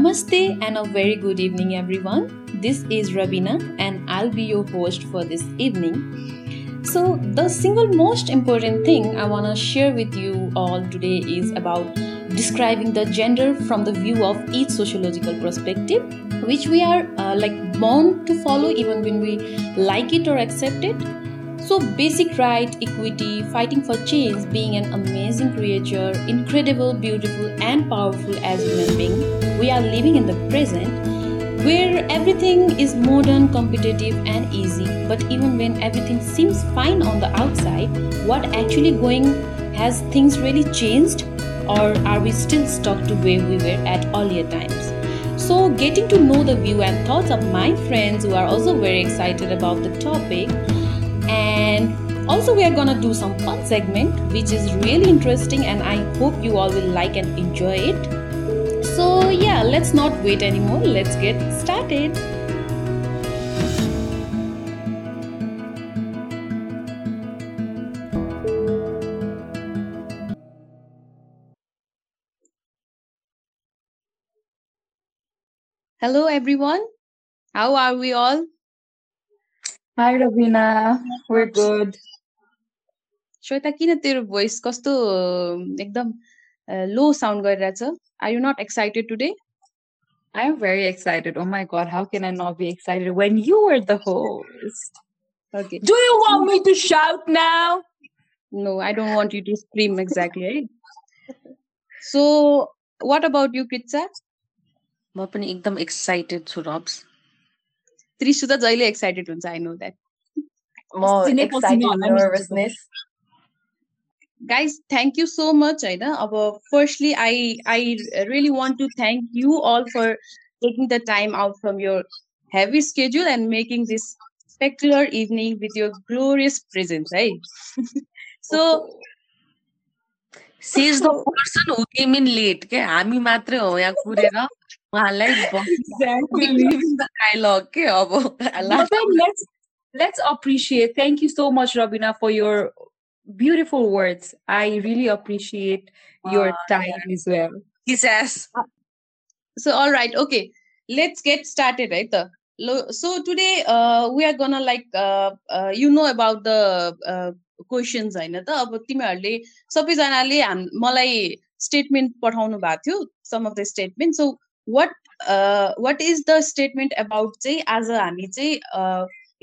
Namaste and a very good evening, everyone. This is Rabina, and I'll be your host for this evening. So, the single most important thing I want to share with you all today is about describing the gender from the view of each sociological perspective, which we are uh, like born to follow even when we like it or accept it. So, basic right, equity, fighting for change, being an amazing creature, incredible, beautiful, and powerful as human being, we are living in the present where everything is modern, competitive, and easy. But even when everything seems fine on the outside, what actually going has things really changed, or are we still stuck to where we were at earlier times? So, getting to know the view and thoughts of my friends who are also very excited about the topic and also we are gonna do some fun segment which is really interesting and i hope you all will like and enjoy it. So yeah let's not wait anymore. Let's get started. Hello everyone. How are we all? Hi, Ravina. We're good. Shweta किन तेरो voice कस्तो एकदम low sound गरिरहेछ are you not excited today I'm very excited. Oh my God, how can I not be excited when you were the host? Okay. Do you want me to shout now? No, I don't want you to scream exactly, right? So, what about you, Kritsa? म पनि एकदम excited छु rubs Trishu त जहिले excited हुन्छ I know that More Cinepolis excited cinema, I'm nervousness. guys thank you so much होइन अब firstly i i really want to thank you all for taking the time out from your heavy schedule and making this spectacular evening with your glorious presence right so says the person who came in late के हामी मात्रै हो यहाँ कुरेर उहाँलाई Exactly. The dialogue के अब But then let's let's appreciate. Thank you so much, Ravina, for your beautiful words. I really appreciate your Ah, time as well. किसास so all right okay let's get started right the Lo- so today uh, we are gonna like uh, uh, you know about the uh, questions होइन त अब तिमीहरूले सबैजनाले हाम मलाई statement पठाउनु भएको थियो सम of the statement so watt what is the statement about चाहिँ आज हामी चाहिँ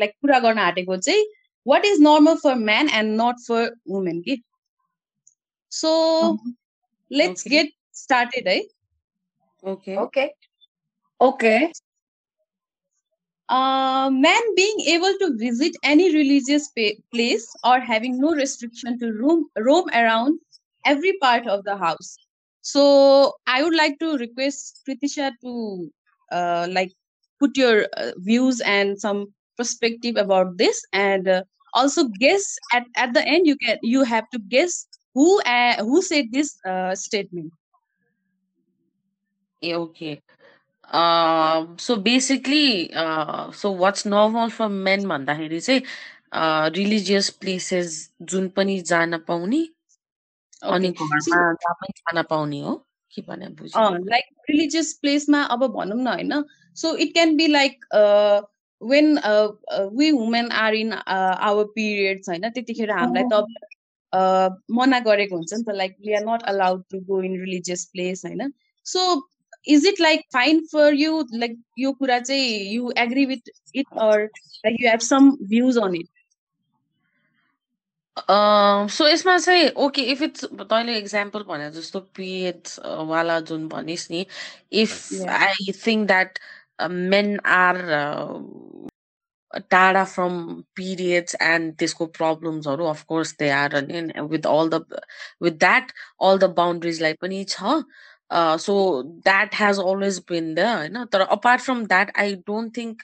लाइक कुरा गर्न आँटेको चाहिँ what is normal for man and not for women okay? so let's okay. get started eh? okay okay okay uh, man being able to visit any religious pa- place or having no restriction to roam, roam around every part of the house. So I would like to request Pritisha to uh, like put your uh, views and some perspective about this, and uh, also guess at, at the end you can you have to guess who uh, who said this uh, statement. Ah okay so basically so what's normal for men भन्दाखेरि चाहिँ religious places जुन पनि जान पाउने अनि Okay. घरमा जहाँ पनि जान पाउने हो के भने बुझ्यो अँ लाइक रिलिजियस प्लेसमा अब भनौँ न होइन so it can be like when we women are in our periods होइन त्यतिखेर हामीलाई त मना गरेको हुन्छ नि त like we are not allowed to go in religious place होइन। So is it like fine for you like यो कुरा चाहिँ you agree with it or like you have some views on it so यसमा चाहिँ okay if it's तैँले example भने जस्तो periods वाला जुन भनिस् नि if. I think that men are टाढा फ्रम पिरियड्स एन्ड त्यसको प्रब्लम्सहरू अफकोर्स दे आर अनि with all the with that all the बााउन्ड्रिजलाई पनि छ so that has always been the होइन तर apart from that I don't think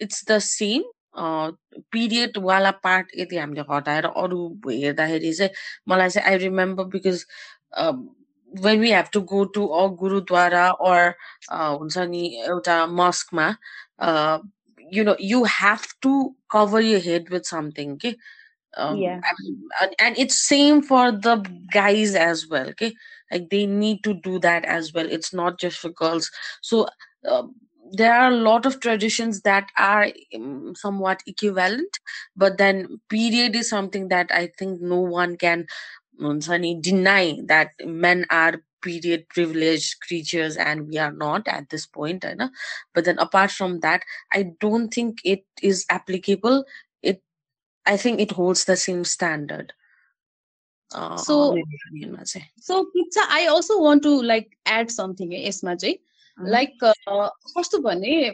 it's the same period वाला part यदि हामीले हटाएर अरू हेर्दाखेरि चाहिँ मलाई चाहिँ I remember because when we have to go to a gurdwara अर हुन्छ नि एउटा मस्कमा you know you have to cover your head with something okay um, Yeah. and, and and it's same for the guys as well okay like they need to do that as well it's not just for girls so uh, there are a lot of traditions that are um, somewhat equivalent but then period is something that i think no one can um, deny that men are period privileged creatures and we are not at this point know. but then apart from that i don't think it is applicable it i think it holds the same standard uh, so so pizza i also want to like add something यसमा चाहिँ like कस्तो भने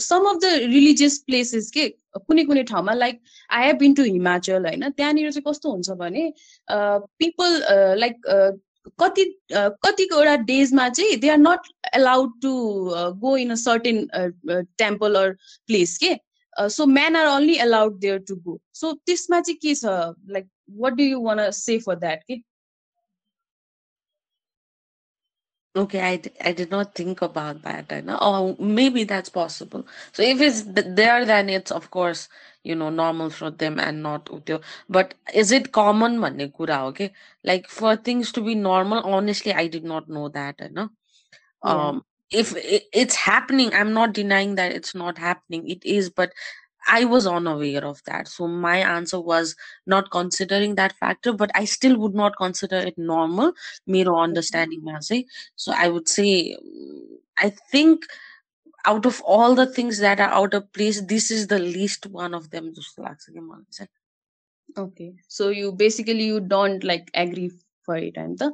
some of the religious places के कुनै कुनै ठाउँमा like I have been to Himachal होइन। त्यहाँनिर चाहिँ कस्तो हुन्छ भने पिपल लाइक कति कतिवटा डेजमा चाहिँ they are not allowed to go in a certain temple or place के। So man are only allowed there to go so त्यसमा चाहिँ के छ like what do you want say for that के? Okay, I, d- I did not think about that. I know. Oh, maybe that's possible. So if it's there, then it's of course you know normal for them and not utyo. But is it common भन्ने Okay, like for things to be normal. Honestly, I did not know that. I know. Yeah. Um, if it's happening, I'm not denying that it's not happening. It is, but I was unaware of that. So my answer was not considering that factor, but I still would not consider it normal, mere understanding mm-hmm. say. So I would say, I think out of all the things that are out of place, this is the least one of them. Okay. So you basically you don't like agree for it and the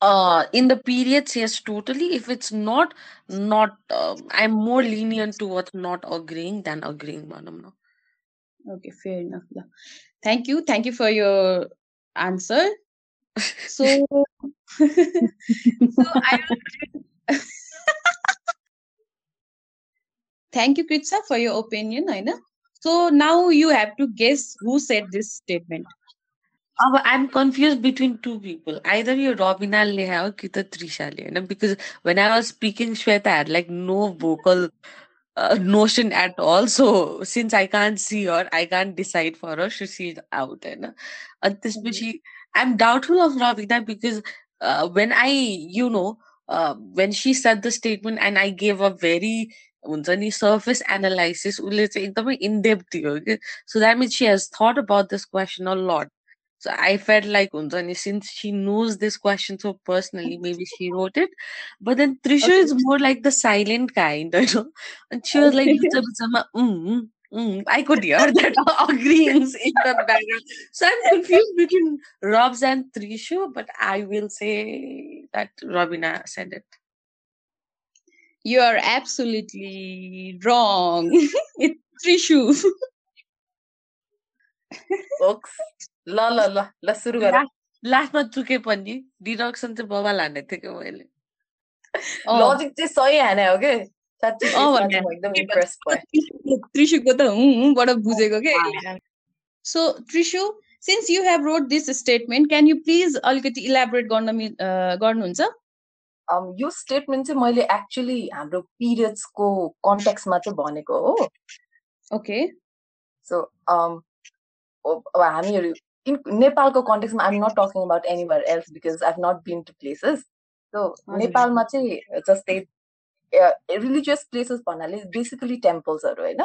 uh in the periods yes totally. If it's not not uh, i'm more lenient towards not agreeing than agreeing madam no. Okay fair enough thank you. Thank you for your answer. So so i thank you kritsa for your opinion i know so now you have to guess who said this statement I'm confused between two people. Either you Robina Leha or Kita Trisha. Because when I was speaking, Shweta had like no vocal uh, notion at all. So since I can't see her, I can't decide for her. So she's out. And this mm-hmm. I'm doubtful of Robina because uh, when I, you know, uh, when she said the statement and I gave a very surface analysis in depth so that means she has thought about this question a lot so I felt like Unzani, since she knows this question so personally, maybe she wrote it. But then Trisha okay. is more like the silent kind, you know. And she was like, mm, mm. I could hear that agreeing in the background. So I'm confused between Robs and Trisha, but I will say that Robina said it. You are absolutely wrong. it's Trishu. Folks, ल ल ल ल सुरु गर। लास्टमा चुके पनि deduction चाहिँ बबाल हान्ने थियो कि मैले। लजिक चाहिँ सही हाने हो कि? त्रिशुको त हुँबाट बुझेको के? So Trishu since you have read this statement can you please अलिकति इलाबोरेट गर्न गर्नुहुन्छ? यो स्टेटमेन्ट चाहिँ मैले एक्चुली हाम्रो पिरियड्सको कन्ट्याक्समा चाहिँ भनेको हो। ओके सो अब हामीहरू in Nepalको कन्टेक्समा I'm not talking about anywhere else because I've not been to places so नेपालमा चाहिँ जस्तै रिलिजियस प्लेसेस भन्नाले बेसिकली टेम्पल्सहरू होइन?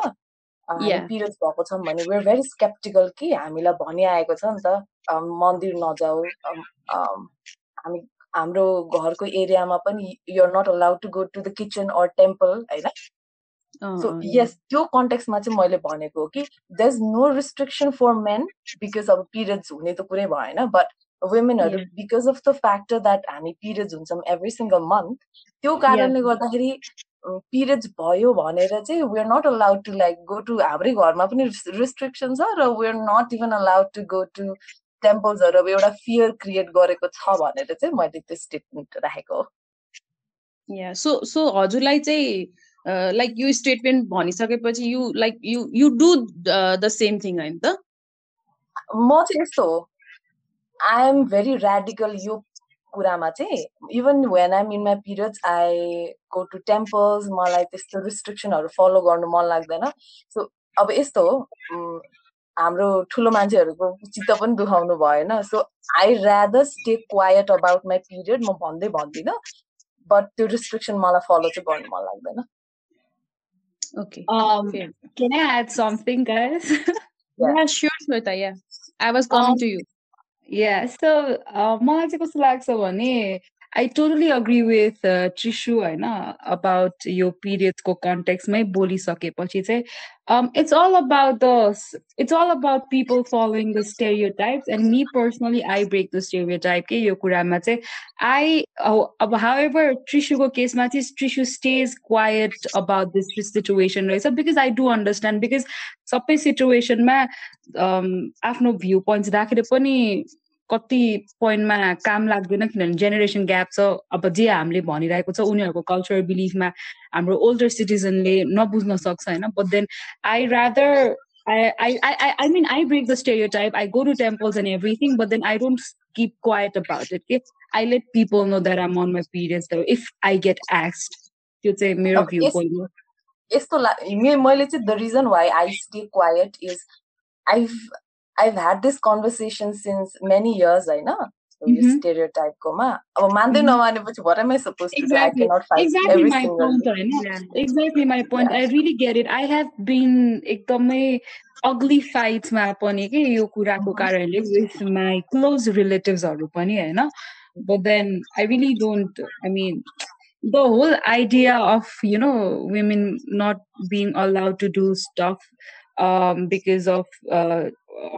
पिरियड्स भएको छौँ भने वेआर भेरी स्केप्टिकल कि हामीलाई भनिआएको छ नि त मन्दिर नजाऊ हामी हाम्रो घरको एरियामा पनि you're not allowed to go to the kitchen or temple होइन? सो यस त्यो कन्टेक्समा चाहिँ मैले भनेको हो कि the is no restriction for men because अब पिरियड्स हुने त कुरै भएन but वुमेनहरू because of the factor that हामी पिरियड्स हुन्छौँ एभ्री सिङ्गल मन्थ त्यो कारणले गर्दाखेरि पिरियड्स भयो भनेर चाहिँ we're not allowed to like go to हाम्रै घरमा पनि रिस्ट्रिक्सन छ र we're not even allowed to go to टेम्पल्सहरू अब एउटा फियर क्रिएट गरेको छ भनेर चाहिँ मैले त्यो स्टेटमेन्ट राखेको हो। या सो सो हजुरलाई चाहिँ लाइक यो स्टेटमेन्ट भनिसकेपछि you like you you do the same thing होइन त म चाहिँ यस्तो हो। आई एम भेरी ऱ्याडिकल यो कुरामा चाहिँ। Even when I'm in my periods I go to temples मलाई त्यस्तो रिस्ट्रिक्सनहरू फलो गर्नु मन लाग्दैन। सो अब यस्तो हो हाम्रो ठुलो मान्छेहरूको चित्त पनि दुखाउनु भएन। So I rather stay quiet about my period म भन्दै भन्दिनँ। बट त्यो रिस्ट्रिक्सन मलाई फलो चाहिँ गर्नु मन लाग्दैन। Okay. Um, can I add something, guys? yeah. yeah, sure, Smita. Yeah, I was coming um, to you. Yeah, so uh, मलाई चाहिँ कस्तो लाग्छ भने I totally agree with Trishu होइन अबाउट यो पिरियड्सको कन्टेक्समै बोलिसकेपछि चाहिँ it's all about the it's all about people following the stereotypes and me personally I break the stereotype के यो कुरामा चाहिँ आई अब हाउ एभर ट्रिसुको केसमा चाहिँ Trishu stays quiet about this situation रहेछ because I do understand because सबै सिचुएसनमा आफ्नो भ्यू पोइन्ट्स राखेर पनि कति पोइन्टमा काम लाग्दैन किनभने जेनेरेसन ग्याप छ। अब जे हामीले भनिरहेको छ उनीहरूको कल्चर बिलिफमा हाम्रो ओल्डर सिटिजनले नबुझ्न सक्छ होइन? But then I rather I I I I mean I break the stereotype I go to temples and everything but then I don't keep quiet about it कि I let people know that um मनमा पिरियन्स if I get एक्स्ड त्यो चाहिँ मेरो view point हो। यस्तो मैले चाहिँ the reason why I stay quiet is I I've had this conversation since many years, I know. So mm-hmm. you stereotype koma. अब मान्दै नमानेपछि what am I supposed to do? I cannot fight exactly every my single point, day. Yeah. Exactly my point. Yeah. I really get it. I have been एकदमै ugly फाइट्समा पनि के यो कुराको कारणले with my close रिलेटिभ्सहरू पनि होइन but then I really don't. I mean, the whole idea of you know women not being allowed to do stuff um, because of uh,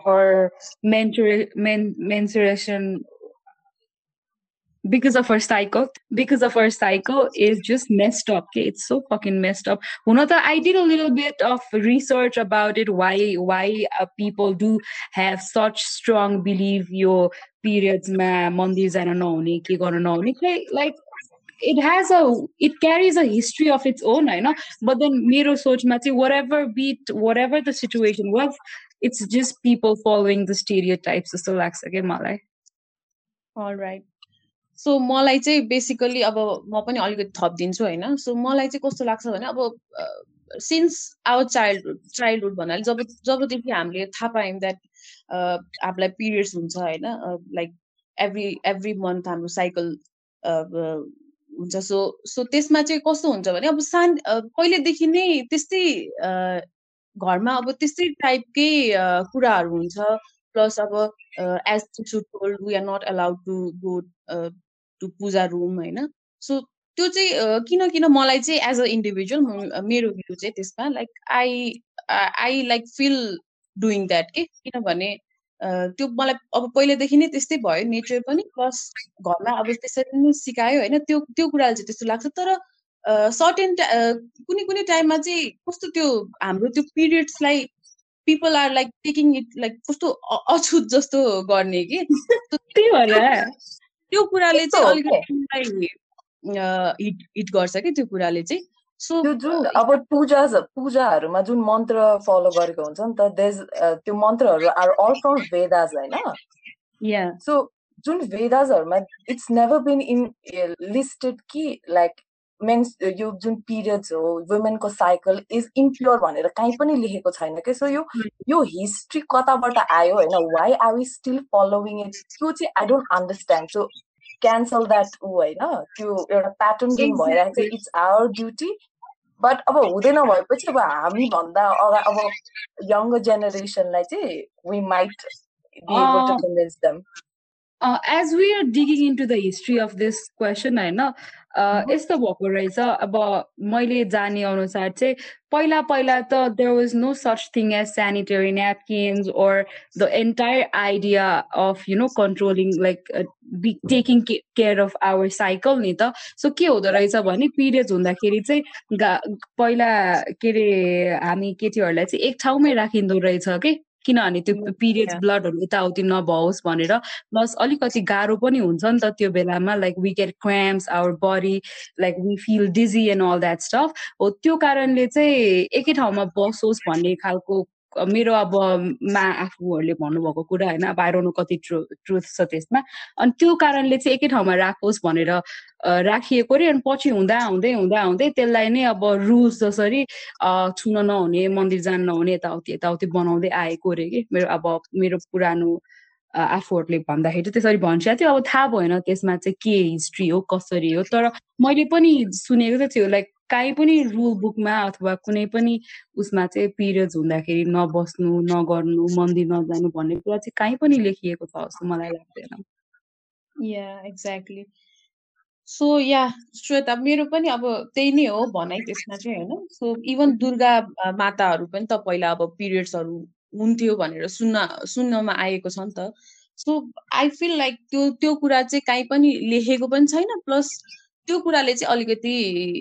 her mentor, men, menstruation because of her cycle because of her cycle is just messed up okay? It's so fucking messed up. Hunata, i did a little bit of research about it why why uh, people do have such strong belief your periods ma mandir jana nahune ke garna it has a it carries a history of its own होइन but then मेरो सोचमा चाहिँ whatever be it whatever the situation was it's just people following the stereotypes जस्तो लाग्छ क्या मलाई right so मलाई चाहिँ बेसिकली अब म पनि अलिकति थपिदिन्छु होइन? सो मलाई चाहिँ कस्तो लाग्छ भने अब सिन्स आवर चाइल्डहुड चाइल्डहुड भन्नाले जब जबदेखि हामीले थाहा पायौँ द्याट हामीलाई पिरियड्स हुन्छ होइन? लाइक एभ्री एभ्री मन्थ हाम्रो साइकल हुन्छ सो सो त्यसमा चाहिँ कस्तो हुन्छ भने अब सान पहिलेदेखि नै त्यस्तै घरमा अब त्यस्तै टाइपकै कुराहरू हुन्छ। प्लस अब as to told we are not allowed to go to puja room होइन। सो त्यो चाहिँ किन किन मलाई चाहिँ एज अ इन्डिभिजुअल मेरो भ्यू चाहिँ त्यसमा like I I like feel doing that के? किनभने त्यो मलाई अब पहिलेदेखि नै त्यस्तै भयो। नेचर पनि प्लस घरमा अब त्यसरी नै सिकायो होइन। त्यो त्यो कुराले चाहिँ त्यस्तो लाग्छ। तर सर्टेन कुनै कुनै टाइममा चाहिँ कस्तो त्यो हाम्रो त्यो पिरियड्सलाई people are like taking it like कस्तो अछुत जस्तो गर्ने कि? त्यो कुराले चाहिँ अलिकति हिट हिट गर्छ कि त्यो कुराले चाहिँ। सो त्यो जुन अब पूजा पूजाहरूमा जुन मन्त्र फलो गरेको हुन्छ नि त देज त्यो मन्त्रहरू आर अल फ्रम वेदाज होइन? सो जुन वेदाजहरूमा it's never been in listed कि लाइक मेन्स यो जुन पिरियड्स हो वुमेनको साइकल इज इम्प्योर भनेर कहीँ पनि लेखेको छैन कि? सो यो यो हिस्ट्री कताबाट आयो होइन? Why are we still following it त्यो चाहिँ I don't understand so cancel that ऊ होइन? त्यो एउटा प्याटर्न जुन भइरहेको छ इट्स आवर ड्युटी बट अब हुँदैन भएपछि अब हामी भन्दा अगा अब यङ्गर जेनेरेसनलाई चाहिँ we might be able to convince them. Uh, as we are digging into the history of this question, होइन यस्तो भएको रहेछ। अब मैले जाने अनुसार चाहिँ पहिला पहिला त there was no such thing as sanitary napkins or the entire idea of you know controlling like taking care of our cycle नि त। सो के हुँदो रहेछ भने पिरियड्स हुँदाखेरि चाहिँ पहिला के अरे हामी केटीहरूलाई चाहिँ एक ठाउँमै राखिँदो रहेछ कि किनभने त्यो पिरियड्स ब्लडहरू यताउति नभओस् भनेर प्लस अलिकति गाह्रो पनि हुन्छ नि त त्यो बेलामा like we get cramps our body like we feel dizzy and all that stuff हो त्यो कारणले चाहिँ एकै ठाउँमा बसोस् भन्ने खालको मेरो अब मा आफूहरूले भन्नुभएको कुरा होइन अब आइरहनु कति ट्रु ट्रुथ छ त्यसमा। अनि त्यो कारणले चाहिँ एकै ठाउँमा राखोस् भनेर राखिएको अरे। अनि पछि हुँदा हुँदै हुँदा हुँदै त्यसलाई नै अब रुल्स जसरी छुन नहुने मन्दिर जान नहुने यताउति यताउति बनाउँदै आएको अरे कि मेरो अब मेरो पुरानो आफूहरूले भन्दाखेरि त्यसरी भन्छ थियो। अब थाहा भएन त्यसमा चाहिँ के हिस्ट्री हो कसरी हो। तर मैले पनि सुनेको चाहिँ थियो लाइक काहीँ पनि रुल बुकमा अथवा कुनै पनि उसमा चाहिँ पिरियड्स हुँदाखेरि नबस्नु नगर्नु मन्दिर नजानु भन्ने कुरा चाहिँ काहीँ पनि लेखिएको छ जस्तो मलाई लाग्दैन। या एक्ज्याक्टली सो या श्वेता मेरो पनि अब त्यही नै हो भनाइ त्यसमा चाहिँ होइन। सो इभन दुर्गा माताहरू पनि त पहिला अब पिरियड्सहरू हुन्थ्यो भनेर सुन्न सुन्नमा आएको छ नि त। सो आई फिल लाइक त्यो त्यो कुरा चाहिँ काहीँ पनि लेखेको पनि छैन प्लस त्यो कुराले चाहिँ अलिकति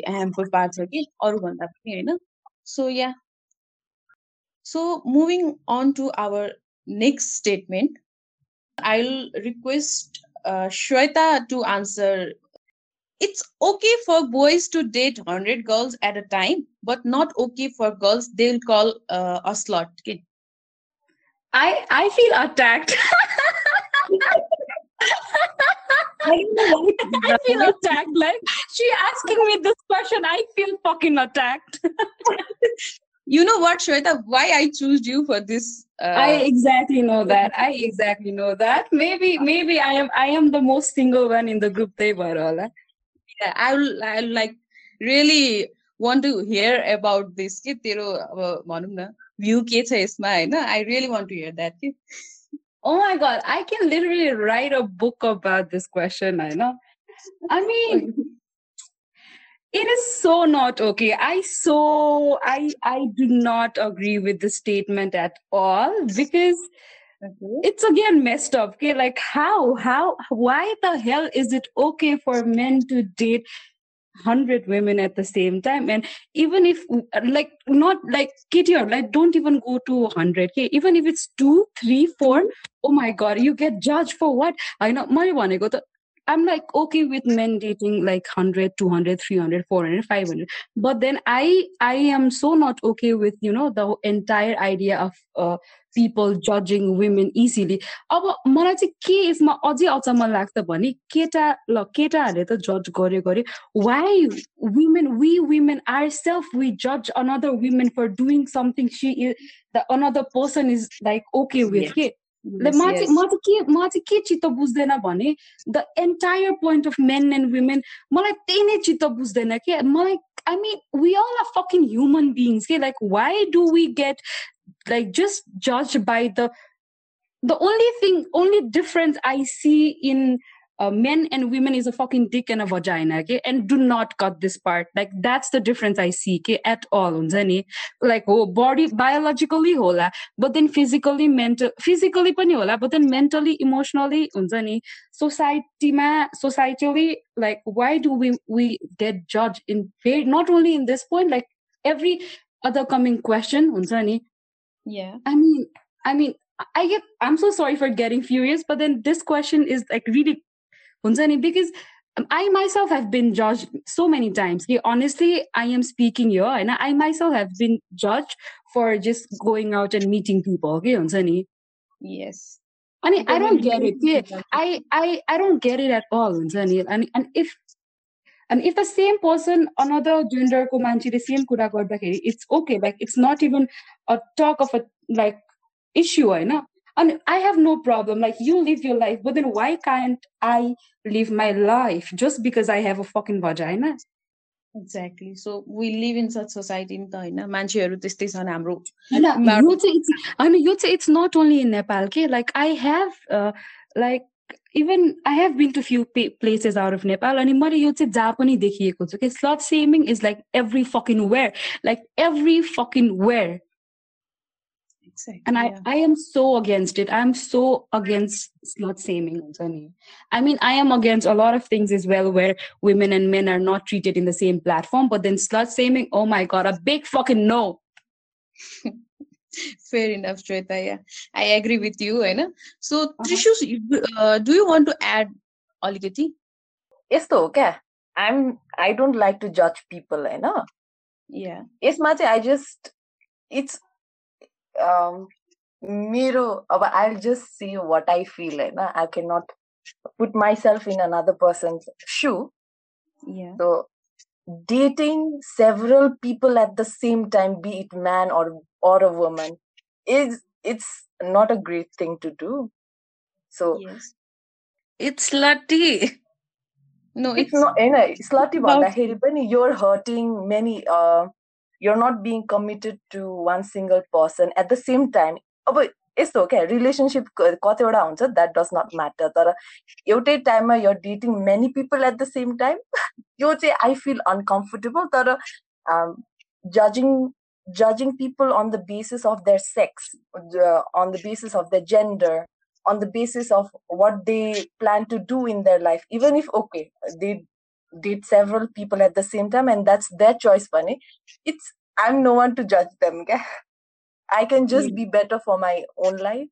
ह्याम्पर पार्छ कि अरूभन्दा पनि होइन so yeah so moving on to our next statement I will request Shweta to answer it's okay for boys to date 100 girls at a time but not okay for girls they'll call uh, a slut okay? i i feel attacked I feel attacked. Like she asking me this question, I feel fucking attacked. you know what, Shweta? Why I choose you for this? Uh, I exactly know that. I exactly know that. Maybe, maybe I am. I am the most single one in the group. They were all. Yeah, I will. I like really want to hear about this. कि तेरो अब भनौँ न view के छ यसमा होइन I really want to here that कि Oh my god, I can literally write a book about this question. I know. I mean, it is so not okay. I so I I do not agree with the statement at all because okay. it's again messed up. Okay, like how how why the hell is it okay for men to date 100 women at the same time. And even if like not like KTR like don't even go to 100 okay even if it's two three four oh my god you get judged for what? I know my one i go to I'm like okay with men dating like 100 200 300 400 500 but then I I am so not okay with you know the entire idea of uh, people जजिङ women easily अब मलाई चाहिँ के यसमा अझै अचम्म लाग्छ भने केटा ल केटाहरूले त जज गर्यो गर्यो वाइ women we women are self we जज another women for doing something C is the another person is like okay with के म चाहिँ म चाहिँ के म चाहिँ के चित्त बुझ्दैन भने the entire point of men and women मलाई त्यही नै चित्त बुझ्दैन के मलाई I mean, we all are fucking human beings. Okay? Like, why do we get like just judged by the the only thing only difference i see in uh, men and women is a fucking dick and a vagina okay and do not cut this part like that's the difference i see okay at all like oh body biologically hola but then physically mental physically pani hola but then mentally emotionally society ma societally like why do we we get judged in not only in this point like every other coming question Unzani? yeah. I mean, I mean, I get. I'm so sorry for getting furious, but then this question is like really, because I myself have been judged so many times. honestly, I am speaking here, and I myself have been judged for just going out and meeting people. Okay, yes. I mean, I don't get it. Yeah, I, I, I don't get it at all. And, and if and if the same person another gender ko the same कुरा गर्दाखेरि it's okay like it's not even a talk of a like issue Know. and I have no problem. Like you live your life but then why can't I live my life just because I have a fucking vagina? Exactly so we live in such society नि त होइन मान्छेहरू त्यस्तै छन् हाम्रो होइन यो चाहिँ it's not only in Nepal के like I have like even I have been to few places out of Nepal अनि मैले यो चाहिँ जहाँ पनि देखिएको छु कि slut shaming is like every fucking where like every fucking where And I, I am so against it. I'm so against slut shaming. I mean, I am against a lot of things as well where women and men are not treated in the same platform. But then slut shaming, oh my god, a big fucking no. fair enough Shweta yeah I agree with you होइन so Trishu uh, do you want to add अलिकति यस्तो हो क्या आइम I don't like to जज पिपल होइन यसमा चाहिँ आई जस्ट इट्स um, मेरो अब I'll just see what I feel होइन I cannot put myself in another person's shoe. Yeah. So dating several people at the same time, be it man or or a woman, is it's not a great thing to do. So Yes. It's slutty. No, it's it's not होइन slutty about भन्दाखेरि पनि you're hurting many uh, you're not being committed to one single person at the same time अब यस्तो हो क्या relationship कतिवटा हुन्छ that does not matter तर एउटै टाइममा you're dating many people at the same time यो चाहिँ आई फिल अनकम्फर्टेबल तर जजिङ judging people on the basis of their sex, uh, on the basis of their gender, on the basis of what they plan to do in their life, even if okay, they date several people at the same time and that's their choice, Bunny. It's I'm no one to judge them. Okay? I can just be better for my own life.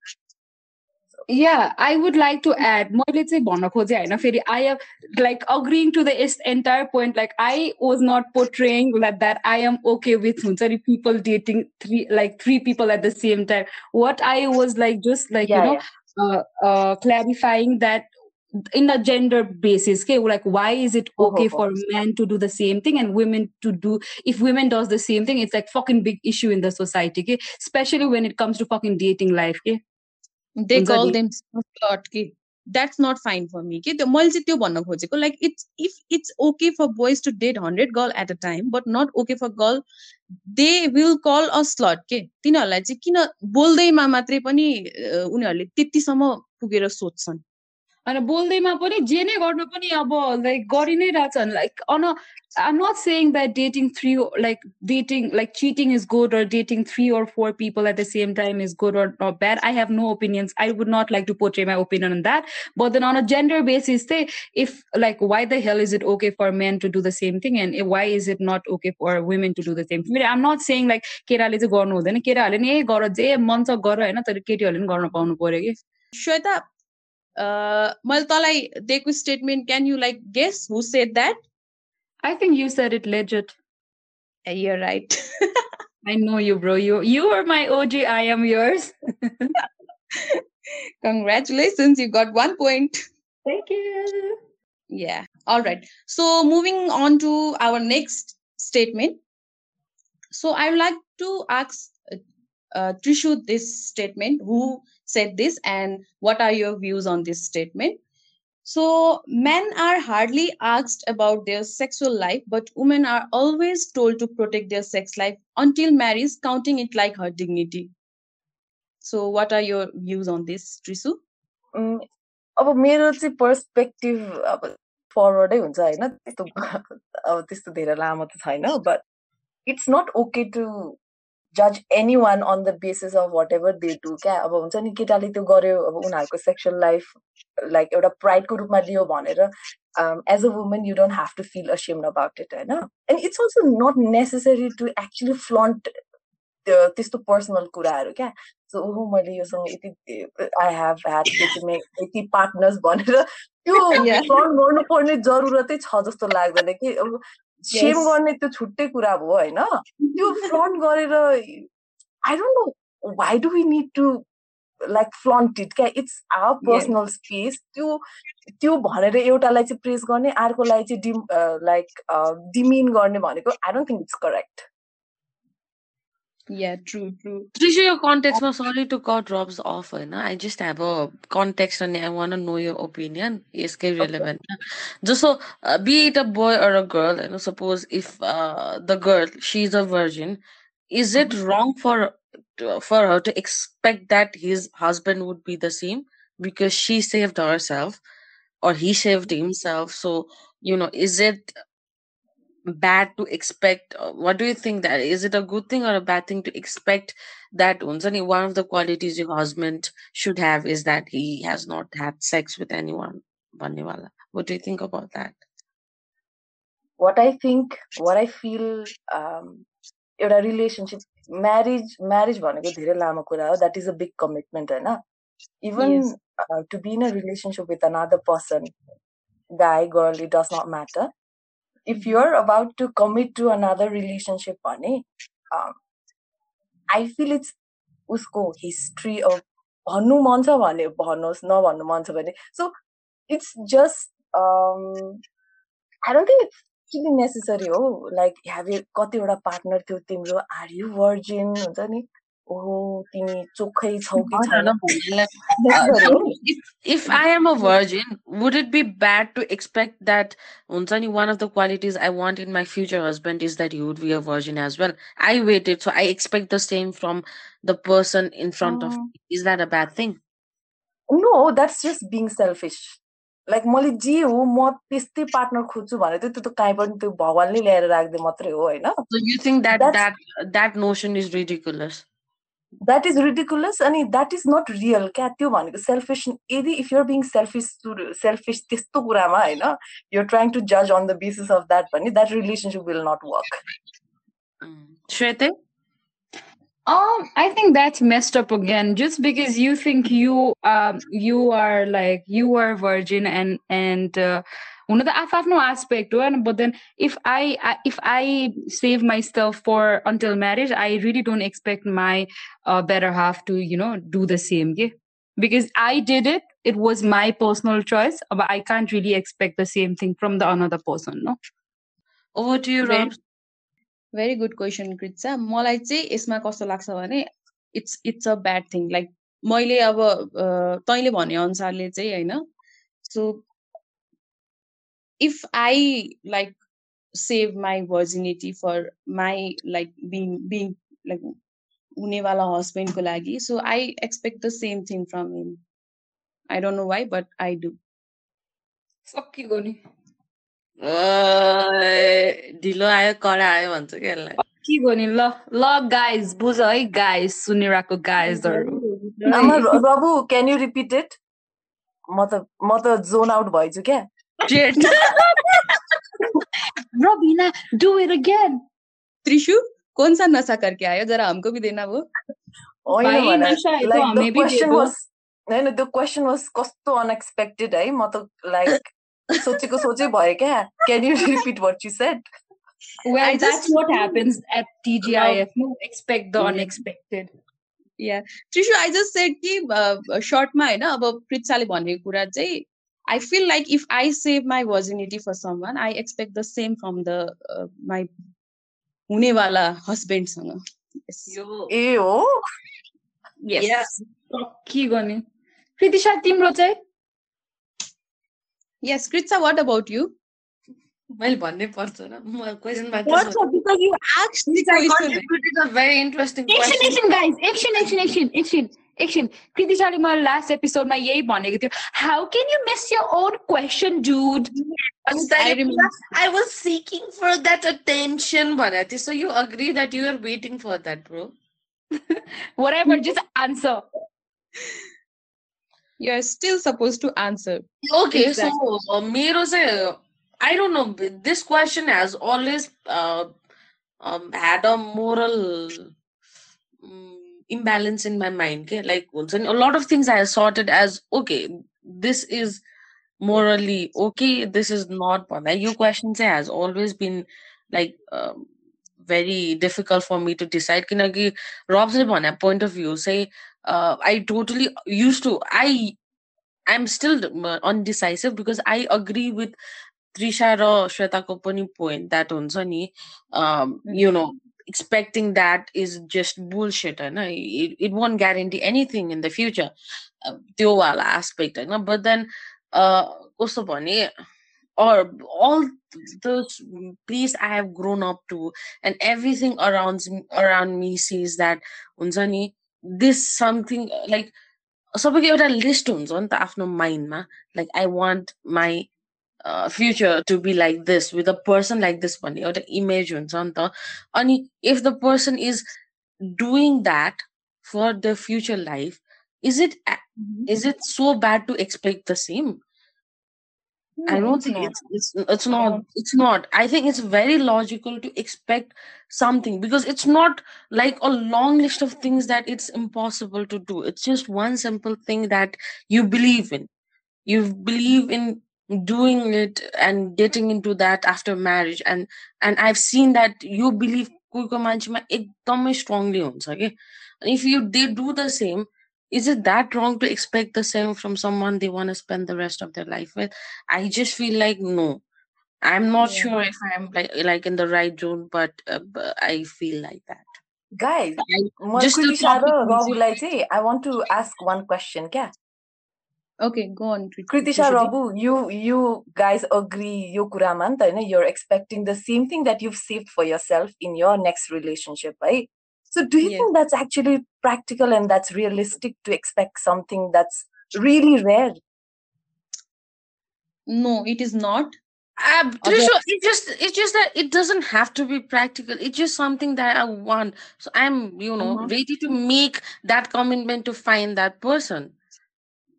Yeah, I would like to add, मैले चाहिँ भन्न खोजेँ होइन फेरि I am like agreeing to the is- entire point. Like I was not portraying like that. I am okay with हुन्छ नि people dating three like three people at the same time. What I was like just like Yeah, you know uh, uh, clarifying that in a gender basis okay like why is it Oh, okay oh, for men to do the same thing and women to do if women does the same thing it's like fucking big issue in the society okay especially when it comes to fucking dating life okay they call them slut के that's not fine for me के त्यो मैले चाहिँ त्यो भन्न खोजेको like it's if it's okay for boys to date 100 girl at a time but not okay for girl they will call a slut के तिनीहरूलाई चाहिँ किन बोल्दैमा मात्रै पनि अ, उनीहरूले त्यतिसम्म पुगेर सोध्छन् अनि बोल्दैमा पनि जे नै गर्नु पनि अब लाइक गरि नै रहेछन् like on I'm not saying that dating three like dating like cheating is good or dating three or four people at the same time is good or not bad I have no opinions I would not like to portray my opinion on that but then on a gender basis चाहिँ if like why the hell is it okay for men to do the same thing and why is it not okay for women to do the same thing फेरि I'm not सेङ like केटाले चाहिँ गर्नु हुँदैन केटाहरूले नि ए गर जे मन छ गर होइन तर केटीहरूले पनि गर्न पाउनु पऱ्यो कि? श्वेता मैले तँलाई दिएको statement can you like guess who said that I think you said it legit. you're right I know you, bro. You you are my OG. I am yours. congratulations you got one point Thank you. Yeah. All right. So moving on to our next statement. So I would like to ask uh, uh, Trishu this statement. Who said this, and what are your views on this statement? So men are hardly asked about their sexual life, but women are always told to protect their sex life until marriage, counting it like her dignity. So what are your views on this, Trisu? उम्, अब मेरो चाहिँ perspective अब फरवर्डै हुन्छ होइन त्यस्तो अब त्यस्तो धेरै लामो त छैन but it's not okay to जज anyone on the basis of whatever they do क्या अब हुन्छ नि केटाले त्यो गर्यो अब उनीहरूको सेक्सुअल लाइफ लाइक एउटा प्राइडको रूपमा लियो भनेर as a woman you don't have to feel ashamed about it होइन and it's also not necessary to actually flaunt त्यस्तो पर्सनल कुराहरू क्या सो ओहो मैले योसँग यति I have had Yati Yati partners भनेर त्यो Yeah. फ्लन्ट गर्नुपर्ने जरुरतै छ जस्तो लाग्दैन कि अब सेम. गर्ने त्यो छुट्टै कुरा भयो होइन? त्यो फ्लन्ट गरेर I don't know why do we need to like flaunt it क्या इट्स आवर पर्सनल स्पेस त्यो त्यो भनेर एउटालाई चाहिँ प्रेस गर्ने अर्कोलाई चाहिँ डिम लाइक डिमिन गर्ने भनेको I don't think it's correct Yeah, true, true. Trisha, your context was sorry to cut Rob's offer. Eh, no, I just have a context and I want to know your opinion. Is it relevant? Just so, uh, be it a boy or a girl, eh, you know, suppose if uh, the girl, she's a virgin, is it mm-hmm. wrong for for her to expect that his husband would be the same because she saved herself or he saved himself? So, you know, is it bad to expect uh, what do you think that is it a good thing or a bad thing to expect that हुन्छ नि, one of the qualities your husband should have is that he has not had sex with anyone भन्ने वाला what do you think about that what I think, what I feel, um, एउटा relationship marriage marriage भनेको धेरै लामो कुरा हो that is a big commitment होइन even Yes. To be in a relationship with another person guy, girl, it does not matter. If you're about to commit to another relationship, भने, I feel it's उसको history भन्नु मन छ भने भन्नुहोस् नभन्नु मन छ भने so it's just I don't think it's really necessary हो लाइक हेभ कतिवटा पार्टनर थियो तिम्रो आर यु भर्जिन हुन्छ नि ओहो तिमी चोखै छौ कि छैन if I am a virgin, would it be bad to expect that Unsani, one of the qualities I want in my future husband is that he would be a virgin as well? I waited, so I expect the same from the person in front of me. Is that a bad thing? No, that's just being selfish. Like मैले जे हो म त्यस्तै partner खोज्छु भने चाहिँ त्यो त काहीँ पनि त्यो भगवान्ले ल्याएर राख्दै मात्रै हो होइन you think that that that notion is ridiculous that is ridiculous अनि द्याट इज नट रियल क्या त्यो भनेको सेल्फिस यदि if your being selfish selfish त्यस्तो कुरामा होइन युर ट्राइङ टु जज अन द बेसिस अफ द्याट भने that relationship will not work श्वेते Um, I think that's messed up again. Just because you think you um you are like you are virgin and and uh, one of the I have no aspect one, but then if I, I if I save myself for until marriage, I really don't expect my uh, better half to you know do the same. Yeah? Because I did it, it was my personal choice, but I can't really expect the same thing from the another person. No. Over to you, Rob. Very good question कृत्सा मलाई चाहिँ यसमा कस्तो लाग्छ भने it's it's a bad thing like मैले अब तैँले भने अनुसारले चाहिँ होइन सो If I like save my virginity for my like being being like हुनेवाला हस्बेन्डको लागि so I expect the same thing from him I don't know why but I do सकिगयो नि ढिलो आयो कडा आयो भन्छ क्या यसलाई? के गर्ने ल ल गाइज बुझ है गाइज सुनिरहेको गाइजहरू रबु क्यान यु रिपिट इट म त म त जोन आउट भएछु क्या? shit. Robina, do it again. Trishu, कौन सा नशा करके आया जरा हमको भी देना वो भाई नशा है तो हमें भी दे दो No, no, the question was कस्तो unexpected है म त like सोचेको सोचे भयो क्या can you repeat what you said well I that's just, what happens at TGIF no expect the unexpected yeah Trishu I just said कि short मा हैन अब पृथ्वीले भनेको कुरा चाहिँ I feel like if I save my virginity for someone, I expect the same from the uh, my हुनेवाला हस्बेन्डसँग ए हो yes के गर्ने प्रितिशा तिम्रो चाहिँ Yes, Kritsa, what about you? मैले भन्नै पर्छ र म क्वेसनमा because you asked the question. It's a very interesting question. Action, guys. Action, action, action, action. Action. Kritishaले मलाई लास्ट एपिसोडमा यही भनेको थियो how can you miss your own question dude I was seeking for that attention भनेको थियो so you agree that you are waiting for that bro whatever just answer you're still supposed to answer. Okay, exactly. so uh, Mero say, I don't know. This question has always uh, um, had a moral um, imbalance in my mind. Okay? Like a lot of things I sorted as okay. This is morally okay. This is not. Like your question say has always been like. Um, very difficult for me to decide किनकि रब्सले भने point of view say uh, I totally used to. I I'm still undecisive because I agree with Trisha or Shweta Kopani point that हुन्छ um, you know Expecting that is just bullshit and it, it won't guarantee anything in the future त्यो वाला aspect होइन then uh, कस्तो भने or all those place I have grown up to and everything around around me says that नि this something uh, like सबैको एउटा list हुन्छ नि त आफ्नो माइन्डमा like I want my future to be like this with a person like this भन्ने एउटा image हुन्छ नि त अनि if the person is doing that for the future life is it is it so bad to expect the same I don't think it's it's it's not it's not. I think it's very logical to expect something because it's not like a long list of things that it's impossible to do. It's just one simple thing that you believe in. You believe in doing it and getting into that after marriage and and I've seen that you believe कोहीको मान्छेमा एकदमै strongly हुन्छ कि if you they do the same is it that wrong to expect the same from someone they want to spend the rest of their life with i just feel like no i'm not Yeah. sure if i'm like like in the right zone but, uh, but i feel like that Guys, I, म just the Kritisha raw topic was- रघुलाई चाहिँ I want to ask one question क्या Okay, go on. Kritisha, Rabu, you you guys agree, you Kuramanta, you know, you're expecting the same thing that you've saved for yourself in your next relationship, right? So do you think that's actually practical and that's realistic to expect something that's really rare? No, it is not. Uh, it just it's just that it doesn't have to be practical. It's just something that I want. So I'm, you know, mm-hmm. ready to make that commitment to find that person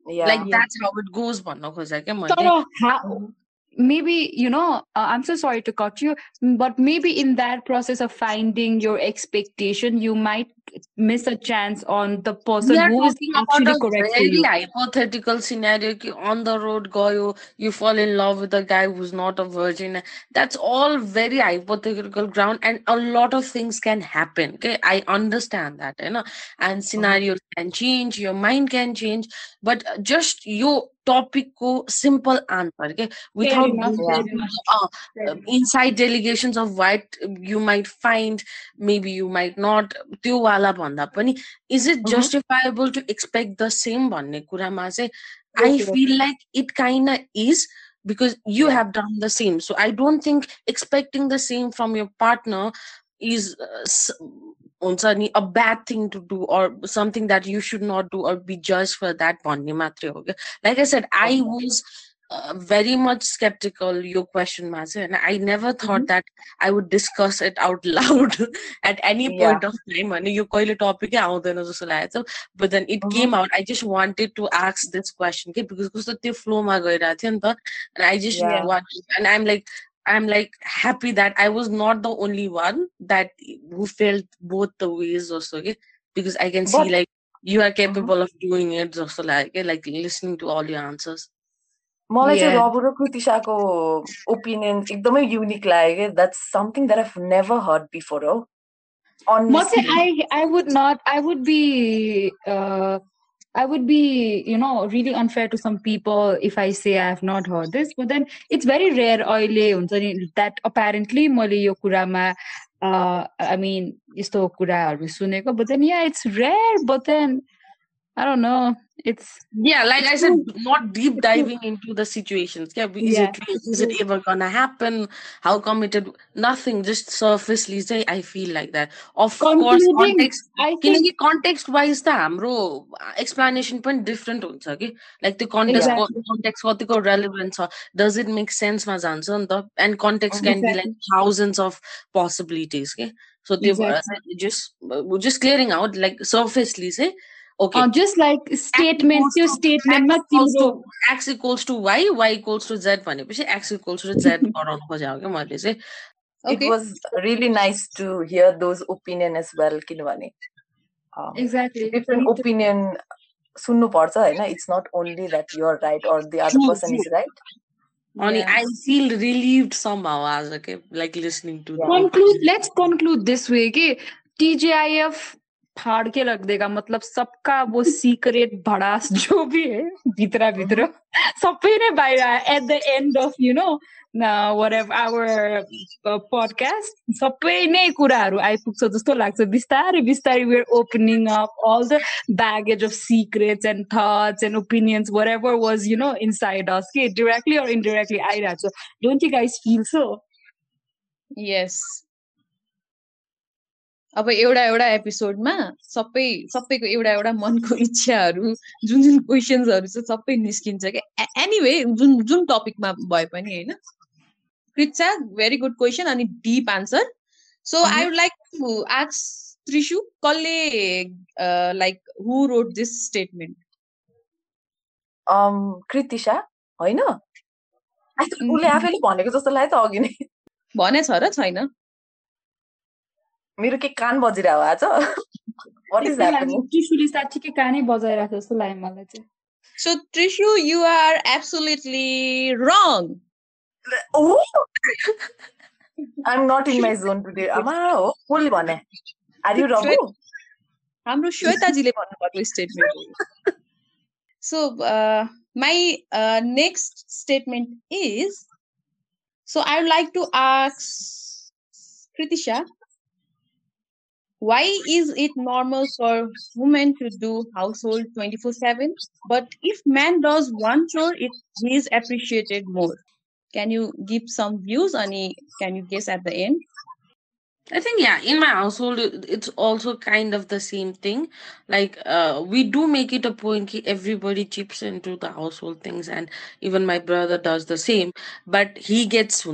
yeah like yeah. that's how it goes eh, one sort of how, maybe you know uh, i'm so sorry to cut you but maybe in that process of finding your expectation you might miss a chance on the person We are who is talking about actually a correct for very you hypothetical scenario. कि On the road, go you fall in love with a guy who's not a virgin. That's all very hypothetical ground, and a lot of things can happen. Okay, I understand that, you know, and scenarios can change. Your mind can change, but uh, just your topic ko simple answer. Okay, without Fair enough, going fair into enough, the, uh, fair uh, enough. inside delegations of what you might find maybe you might not त्यो भन्दा पनि is it justifiable to expect the same भन्ने कुरामा चाहिँ I feel like it kind is because you have done the same so I don't think expecting the same from your partner is हुन्छ नि a bad thing to do something that you should not do or be जज for that भन्ने मात्रै हो क्या? Like I said I was Uh, very much skeptical your question matter and i never thought mm-hmm. that i would discuss it out loud at any point of time and you call it topic but then it mm-hmm. came out i just wanted to ask this question okay? because the flow and i just yeah. and i'm like i'm like happy that i was not the only one that who felt both the ways also okay? because i can but, see like you are mm-hmm. capable mm-hmm. of doing it also like like listening to all your answers मलाई चाहिँ. रघु र कृतिशाको opinion एकदमै unique लाग्यो क्या that's something that I've never heard before हो. I would not. I would be. Uh, I would be, you know, really unfair to some people if I say I have not heard this. But then it's very rare. अहिले हुन्छ नि that apparently मैले यो कुरामा. Uh, I mean, यस्तो कुराहरू सुनेको. But then yeah, it's rare. But then I don't know. It's yeah, like I said, not deep diving into the situations. Yeah, is yeah. it it ever gonna happen? How committed? Nothing. Just surfacely say I feel like that. Of course, context. I think context wise, the amro explanation point different also. Okay, like the context exactly. context what the relevance or does it make sense? My answer and the and context can be like thousands of possibilities. Okay, so they exactly. just uh, just clearing out like surfacely say चाहिँ okay Uh, just like statements, your statement मा तिम्रो x equals to Y Y equals to Z भनेपछि x equals to Z गराउनु खोजेको क्या मैले चाहिँ It Okay. was really nice to hear those opinion as well किनभने um, exactly. different Me too. opinion सुन्नुपर्छ होइन it's not only that you're right or the other True, person is right अनि Yeah. I fill रिलिभड somehow as okay like listening to Yeah. the conclude let's conclude this way कि TGIF फाड़ के रख देगा मतलब सबका वो सीक्रेट भड़ास जो भी है, भित्र भित्र सबै नै बाहिर at the end of you know whatever our podcast सबै नै कुराहरू आइपुग्छ जस्तो लाग्छ बिस्तारै बिस्तारै were opening up all the baggage of secrets and thoughts and opinions whatever was you know inside us के डिरेक्टली अर इन्डिरेक्टली आइरहेको छ don't you guys feel so yes अब एउटा एउटा एपिसोडमा सबै सबैको एउटा एउटा मनको इच्छाहरू जुन जुन क्वेसन्सहरू छ सबै निस्किन्छ क्या एनिवे जुन जुन टपिकमा भए पनि होइन। कृचा भेरी गुड क्वेसन अनि deep answer so I would like to आक्स Trishu कसले like who wrote this statement Kritisha होइन? उसले आफैले भनेको जस्तो लाग्यो त अघि नै। भनेछ र छैन। मेरो के कान बजिरहेको आज वाट इज ह्यापनिङ टिसुले साँच्चीकै कानै बजाइरहेको जस्तो लाग्यो मलाई चाहिँ। So Trishu you are absolutely wrong I'm not in my zone today आमा हो कसले भने? आर यु रघु हाम्रो श्वेताजीले भन्नुभएको statement so my next statement is so I would like to ask Kritisha why is it normal for women to do household 24 7 but if man does one chore it is appreciated more. Can you give some views on it can you guess at the end I think yeah, in my household it's also kind of the same thing. Like uh, we do make it a point that everybody chips into the household things, and even my brother does the same. But he gets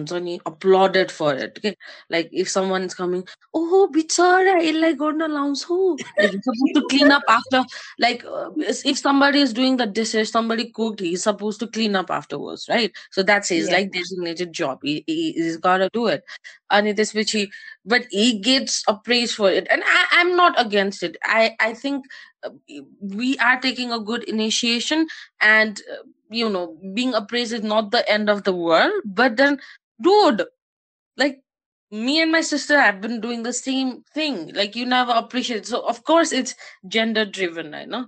applauded for it. Okay? Like if someone's coming, oh, bichara, like gonna launch who? Like he's supposed to clean up after. Like uh, if somebody is doing the dishes, somebody cooked, he's supposed to clean up afterwards, right? So that's his Yeah. like designated job. He, he he's gotta do it. And it is which he but he gets a praise for it and I, i'm not against it i i think uh, we are taking a good initiation and uh, you know being appraised is not the end of the world but then dude like me and my sister have been doing the same thing like you never appreciate so of course it's gender driven i know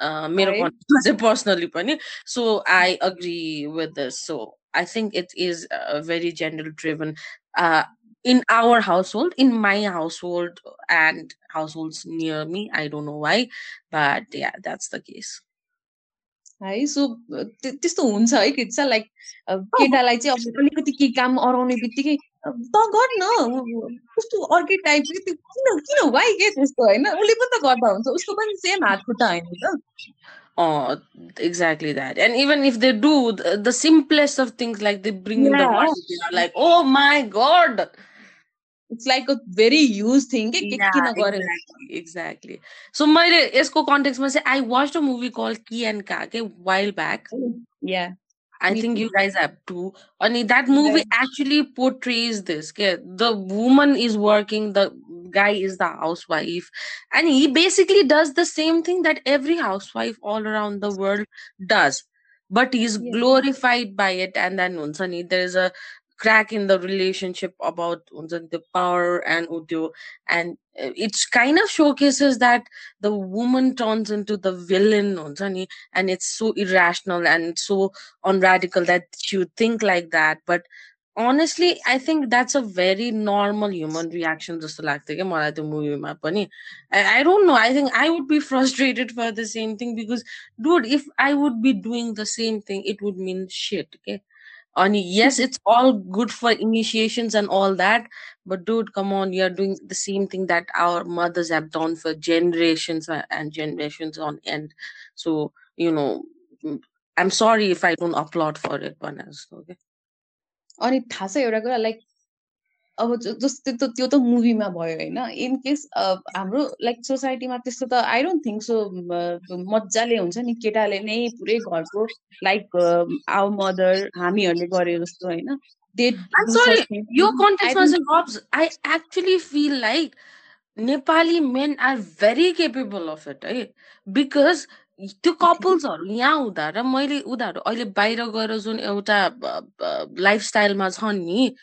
uh, मेरो Right. भनाइमा चाहिँ personally पनि so i agree with this so i think it is uh, very gender driven uh, in our household in my household and households near me i don't know why but yeah that's the case है सो त्यस्तो हुन्छ है Kritisha like केटालाई चाहिँ अब अलिकति के काम अराउने बित्तिकै अ, त गर न कस्तो अर्कै टाइपको त्यो किन किन वाइ के त्यस्तो होइन उसले पनि त गर्दा हुन्छ उसको पनि सेम हात खुट्टा होइन त Oh, exactly that. And even if they do, the, the simplest of things, like they bring in the Yeah. water, they are like, oh my god. it's like a very used thing exactly. so my isko context mein se i watched a movie called Ki and Ka while back oh, yeah I think you guys have too. And that movie actually portrays this. The woman is working, the guy is the housewife. And he basically does the same thing that every housewife all around the world does but he's glorified by it and then unsani there is a crack in the relationship about हुन्छ नि, the power and udyo, and uh, it's kind of showcases that the woman turns into the villain हुन्छ नि, and it's so irrational and it's so on radical that she would think like that but honestly i think that's a very normal human reaction जस्तो लाग्थ्यो क्या मलाई त्यो मुभीमा पनि I, I don't know i think i would be frustrated for the same thing because dude if i would be doing the same thing it would mean shit okay and yes it's all good for initiations and all that but dude come on you're doing the same thing that our mothers have done for generations a- and generations on end so you know mm, i'm sorry if i don't applaud for it Banas, okay अनि थाहा छ एउटा कुरा like अब जस्तो त्यो त्यो त मुभीमा भयो होइन। इन केस हाम्रो लाइक सोसाइटीमा त्यस्तो त आई डोन्ट थिङ्क सो मजाले हुन्छ नि केटाले नै पुरै घरको लाइक आवर मदर हामीहरूले गरे जस्तो होइन। यो I actually feel like Nepali men are very capable of it है बिकज त्यो कपल्सहरू यहाँ हुँदा र मैले उनीहरू अहिले बाहिर गएर जुन एउटा लाइफस्टाइलमा छन् नि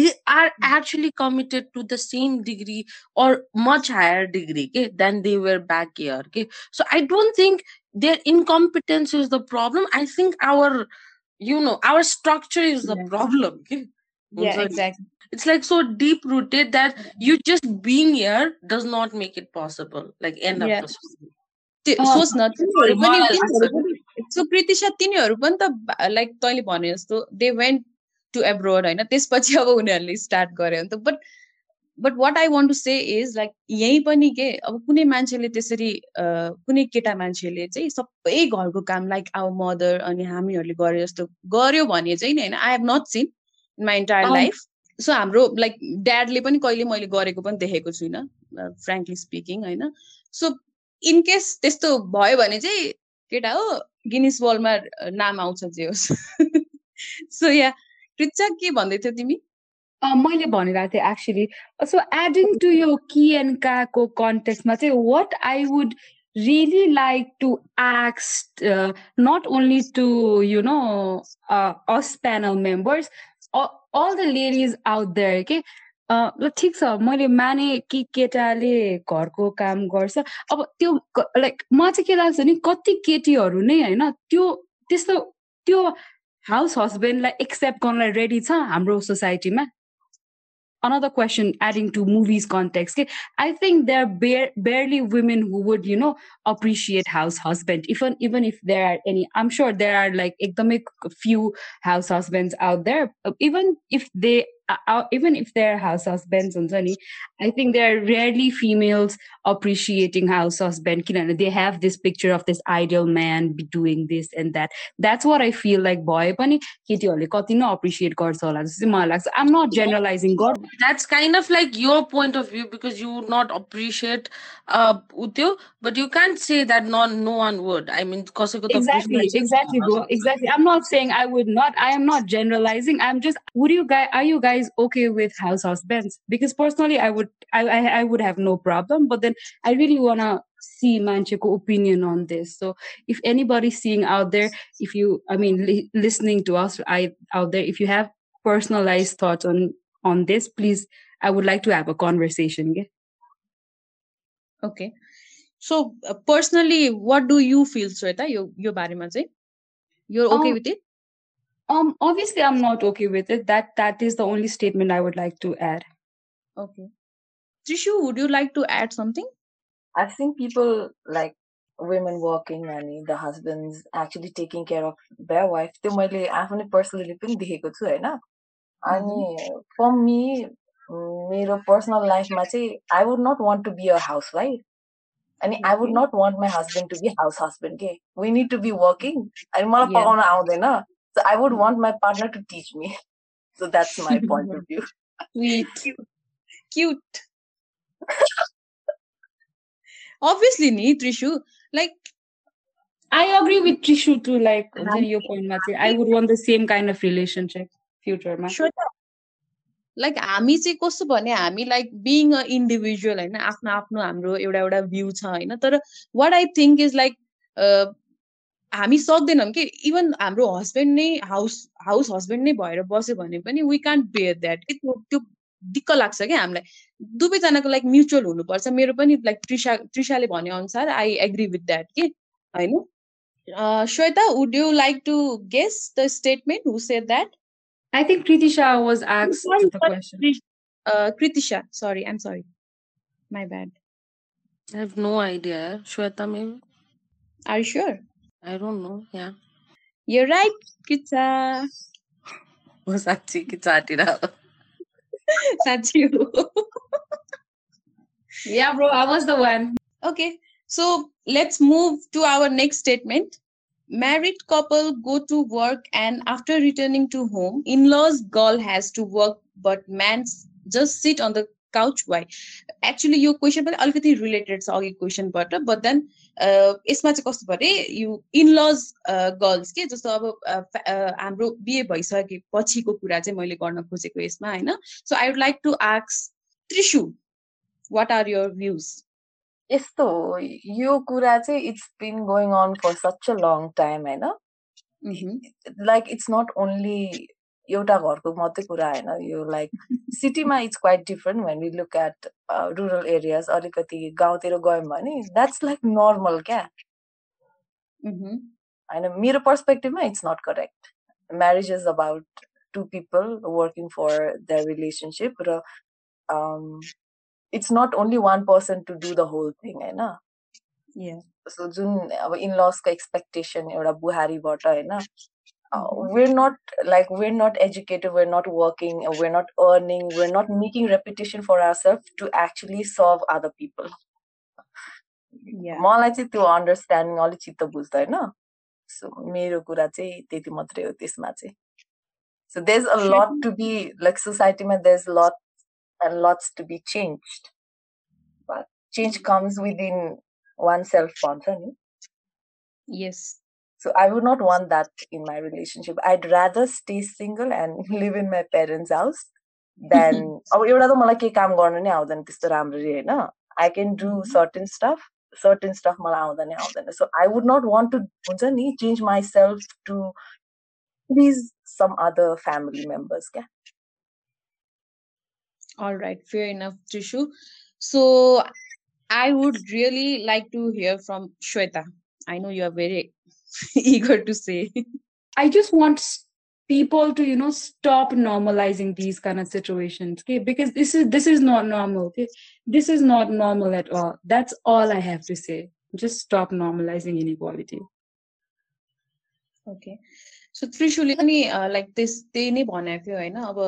they are actually committed to the same degree or much higher degree के than they were back here के so I don't think their incompetence is the problem I think our you know our structure is the Yeah. problem के या हुन्छ नि exactly it's like so deep rooted that you just being here does not make it possible like end of Yeah. the story त्यो अँ, सोच न तिनीहरू पनि सो प्रितिशा तिनीहरू पनि त लाइक तैँले भने जस्तो दे वेन्ट टु एब्रोड होइन? त्यसपछि अब उनीहरूले स्टार्ट गरे नि त but but what I want to say is like यहीँ पनि के अब कुनै मान्छेले त्यसरी अ, कुनै केटा मान्छेले चाहिँ सबै घरको काम लाइक आवर मदर अनि हामीहरूले गरे जस्तो गर्यो भने चाहिँ नि होइन? I have not seen in my entire. Life so हाम्रो लाइक ड्याडले पनि कहिले मैले गरेको पनि देखेको छुइनँ फ्रेङ्कली स्पिकिङ होइन? सो इनकेस त्यस्तो भयो भने चाहिँ केटा हो गिनिस वर्ल्डमा नाम आउँछ जे होस्। सो या कृचा के भन्दै थियो तिमी? मैले भनिरहेको थिएँ एक्चुली सो एडिङ टु यो कि एन्ड काको कन्टेक्समा चाहिँ what I would really like to x not only to you know us panel members all the ladies out there के ल ठिक छ मैले माने कि केटाले घरको काम गर्छ अब त्यो लाइक म चाहिँ के लाग्छ नि कति केटीहरू नै होइन त्यो त्यस्तो त्यो हाउस हस्बेन्डलाई एक्सेप्ट गर्नलाई रेडी छ हाम्रो सोसाइटीमा another question adding to movies context okay? i think there are bare, barely women who would you know appreciate house husband even even if there are any i'm sure there are like economic few house husbands out there even if they uh, even if they're house husbands and Sunny, I think there are rarely females appreciating house husband. They have this picture of this ideal man doing this and that. That's what I feel like boy पनि केटीहरूले कति नै appreciate गर्छ होला जस्तो चाहिँ मलाई लाग्छ I'm not generalizing God. That's kind of like your point of view because you would not appreciate uh Utyo, but you can't say that no no one would. I mean exactly exactly bro exactly. I'm not saying I would not. I am not generalizing. I'm just would you guys are you guys guys okay with house house husbands? Because personally, I would I I, I would have no problem. But then I really wanna see Mancheko opinion on this. So if anybody seeing out there, if you I mean li- listening to us I out there, if you have personalized thoughts on on this, please I would like to have a conversation. Yeah? Okay. So uh, personally, what do you feel, Sweta? You your body You're okay um, with it? Um, obviously, I'm not okay with it. That that is the only statement I would like to add. Okay. Trishu, would you like to add something? I've seen people like women working and the husbands actually taking care of their wife. त्यो मैले आफै personally पनि देखेको छु होइन अनि फर मी मेरो personal लाइफमा चाहिँ आई would nut want to be a house wife अनि आई would not want my husband to be house husband के we need to be working अनि मलाई पकाउन आउँदैन so I would want my partner to teach me. So that's my point of view. Sweet. Cute. Cute. Obviously, nee, Trishu. Like, I agree with Trishu too. Like, your point, I would want the same kind of relationship future. Sure. Like हामी चाहिँ कस्तो भने हामी like being a individual होइन आफ्नो आफ्नो हाम्रो एउटा एउटा भ्यू छ होइन तर what I think is like हामी सक्दैनौँ कि। इभन हाम्रो हस्बेन्ड नै हाउस हाउस हस्बेन्ड नै भएर बस्यो भने पनि वी कान्ट बेयर द्याट त्यो दिक्क लाग्छ क्या हामीलाई। दुवैजनाको लाइक म्युचुअल हुनुपर्छ। मेरो पनि लाइक त्रिसा त्रिसाले भने अनुसार आई एग्री विथ द्याट के होइन? Shweta would you like to guess the statement who said that I think Kritisha was asked the question. Uh, Kritisha, sorry, I'm sorry. My bad. I have no idea. Shweta, maybe. Are you sure? I don't know. Yeah. You're right, Kitsa. Was Sachi Kitsatira? Sachi. yeah, bro, I was the one. Okay. So let's move to our next statement. Married couple go to work and after returning to home, in-laws girl has to work, but man just sit on the couch. Why? Actually, your question but अलिकति related छ अघि क्वेसनबाट but then यसमा चाहिँ कस्तो भने यु इनलज girls के जस्तो अब हाम्रो बिहे भइसके पछिको कुरा चाहिँ मैले गर्न खोजेको यसमा होइन so I would like to आक्स Trishu what are your views यस्तो यो कुरा चाहिँ it's been going on for such a long time होइन लाइक इट्स नट ओन्ली एउटा घरको मात्रै कुरा होइन यो लाइक सिटीमा it's quite different when we look at rural areas अलिकति गाउँतिर गयौँ भने द्याट्स लाइक नर्मल क्या? होइन मेरो पर्सपेक्टिभमा it's not correct marriage is about two people working for the relationship raw it's not only one person to do the whole thing होइन? जुन अब इनलसको एक्सपेक्टेसन एउटा बुहारीबाट होइन? uh, we're not like we're not educated we're not working we're not earning we're not making reputation for ourselves to actually serve other people मलाई चाहिँ त्यो understanding अलिक चित्त बुझ्दैन सो मेरो कुरा चाहिँ त्यति मात्रै हो त्यसमा चाहिँ so there is a lot to be like सोसाइटीमा there is lot and lots to be change but change comes within oneself भन्छ नि yes So I would not want that in my relationship. I'd rather stay single and live in my parents' house than अब एउटा त मलाई केही काम गर्नु नै आउँदैन त्यस्तो राम्ररी होइन I can do certain stuff certain stuff मलाई आउँदैन आउँदैन सो I would nut want to हुन्छ नि change my self to please some other family members क्या All right, fair enough, Trishu. So I would really like to hear from Shweta. I know you are very eager to say. I just want s- people to, you know, stop normalizing these kind of situations. Okay, because this is this is not normal. Okay, this is not normal at all. That's all I have to say. Just stop normalizing inequality. Okay so त्रिशुले पनि like त्यस त्यही नै भनेको थियो होइन अब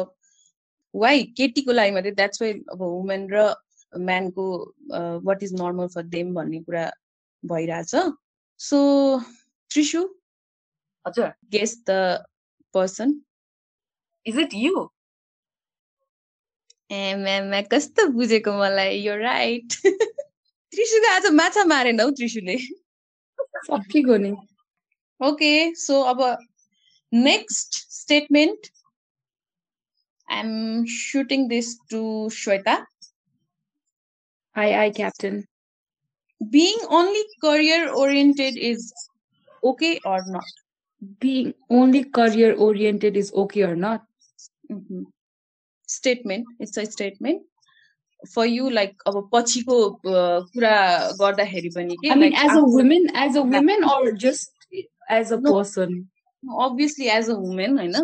वाइ केटीको लागि मात्रै द्याट्स वाइ अब वुमेन र म्यानको what is normal for them भन्ने कुरा भइरहेछ सो त्रिशु हजुर guess the person is it you A ma'am कस्तो बुझेको मलाई यो राइट त्रिशुले आज माछा मारेन हौ त्रिशुले सकिगयो नि Okay, so our next statement, I'm shooting this to Shweta. Aye, aye, Captain. Being only career oriented is okay or not? Being only career oriented is okay or not? Mhm. Statement, it's a statement. For you, like अब पछिको uh, कुरा गर्दाखेरि पनि के I mean, like as a after- woman, as a woman, or just as a No. person? obviously as a woman होइन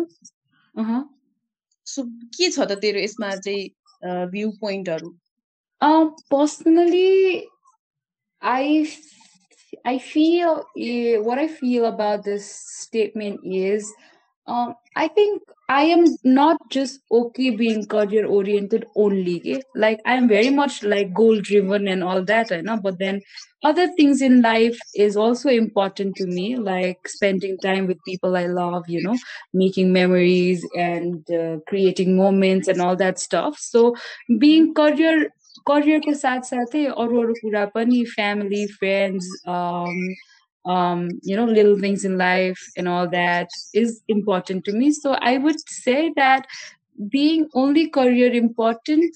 Uh-huh. सो के छ त तेरो यसमा चाहिँ भ्यू पोइन्टहरू Um, personally, I feel eh, what I feel about this statement is, um, I think I am not just okay being career oriented only. Like I'm very much like goal driven and all that, I know. But then other things in life is also important to me, like spending time with people I love, you know, making memories and uh, creating moments and all that stuff. So being career करियरको साथसाथै अरू अरू कुरा पनि family friends um, you know, little things in life and all that is important to me. So I would say that being only career important,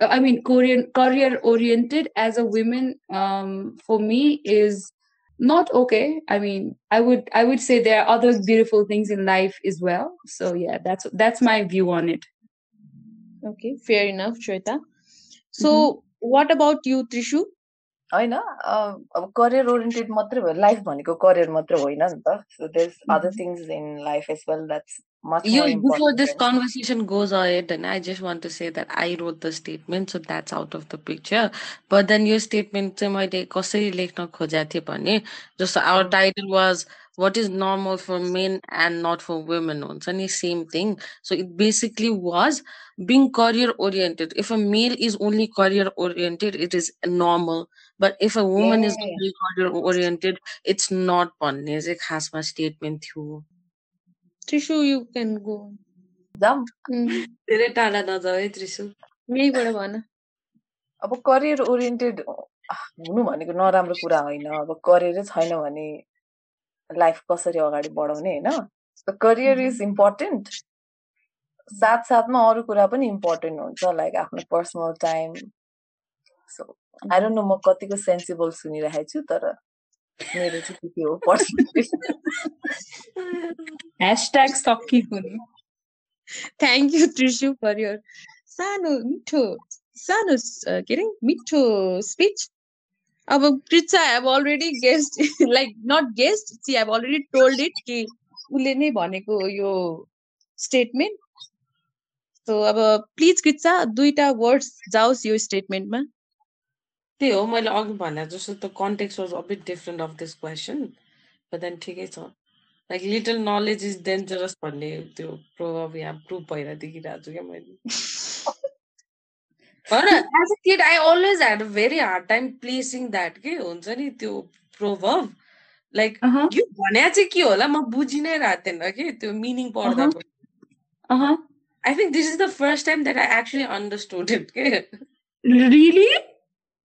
uh, I mean, career career oriented as a woman, um, for me is not okay. I mean, I would I would say there are other beautiful things in life as well. So yeah, that's that's my view on it. Okay, fair enough, Shweta. So, what about you, Trishu? होइन अब career oriented मात्रै भयो life भनेको career मात्र होइन नि त. So there other things in life as well that's much You, more before this important conversation goes ahead, and I just want to say that I wrote the statement, so that's out of the picture. But then your statement चाहिँ मैले कसरी लेख्न खोजेको थिएँ भने जस्तो our title was what is normal for men and not for women हुन्छ नि same thing. So it basically was being career oriented. If a male is only career oriented, it is normal. But if a woman is Yeah. only career oriented, it's not भन्ने चाहिँ खासमा statement थियो Trishu, you can go. Jam Mm, धेरै टाढा नजाऊ है त्रिशु। यहीँबाट भन। अब करियर ओरिएन्टेड हुनु भनेको नराम्रो कुरा होइन। अब करियरै छैन भने लाइफ कसरी अगाडि बढाउने होइन? करियर इज इम्पोर्टेन्ट साथसाथमा अरू कुरा पनि इम्पोर्टेन्ट हुन्छ लाइक आफ्नो personal time so I don't know म कतिको सेन्सिबल सुनिरहेको छु तर मेरो चाहिँ त्यति हो नि thank you Trishu for your सानो मिठो सानो के अरे मिठो स्पिच अब Kricha have already guessed like not guessed she have already told it कि उसले नै भनेको यो स्टेटमेन्ट सो अब प्लिज कृचा दुईटा वर्ड्स जाओस् यो स्टेटमेन्टमा त्यही हो मैले अघि भने जस्तो त context was a bit different of this question but then ठिकै छ like little knowledge is dangerous भन्ने त्यो प्रोभब यहाँ प्रुभ भएर देखिरहेको छु क्या मैले तर as a kid I always had a very hard time placing that के हुन्छ नि त्यो प्रोभब लाइक अहँ यो भने चाहिँ के होला म बुझि नै रहेको थिएन कि त्यो मिनिङ पढ्दा अहँ पनि अहँ आई think this is the first time that I actually understood it के really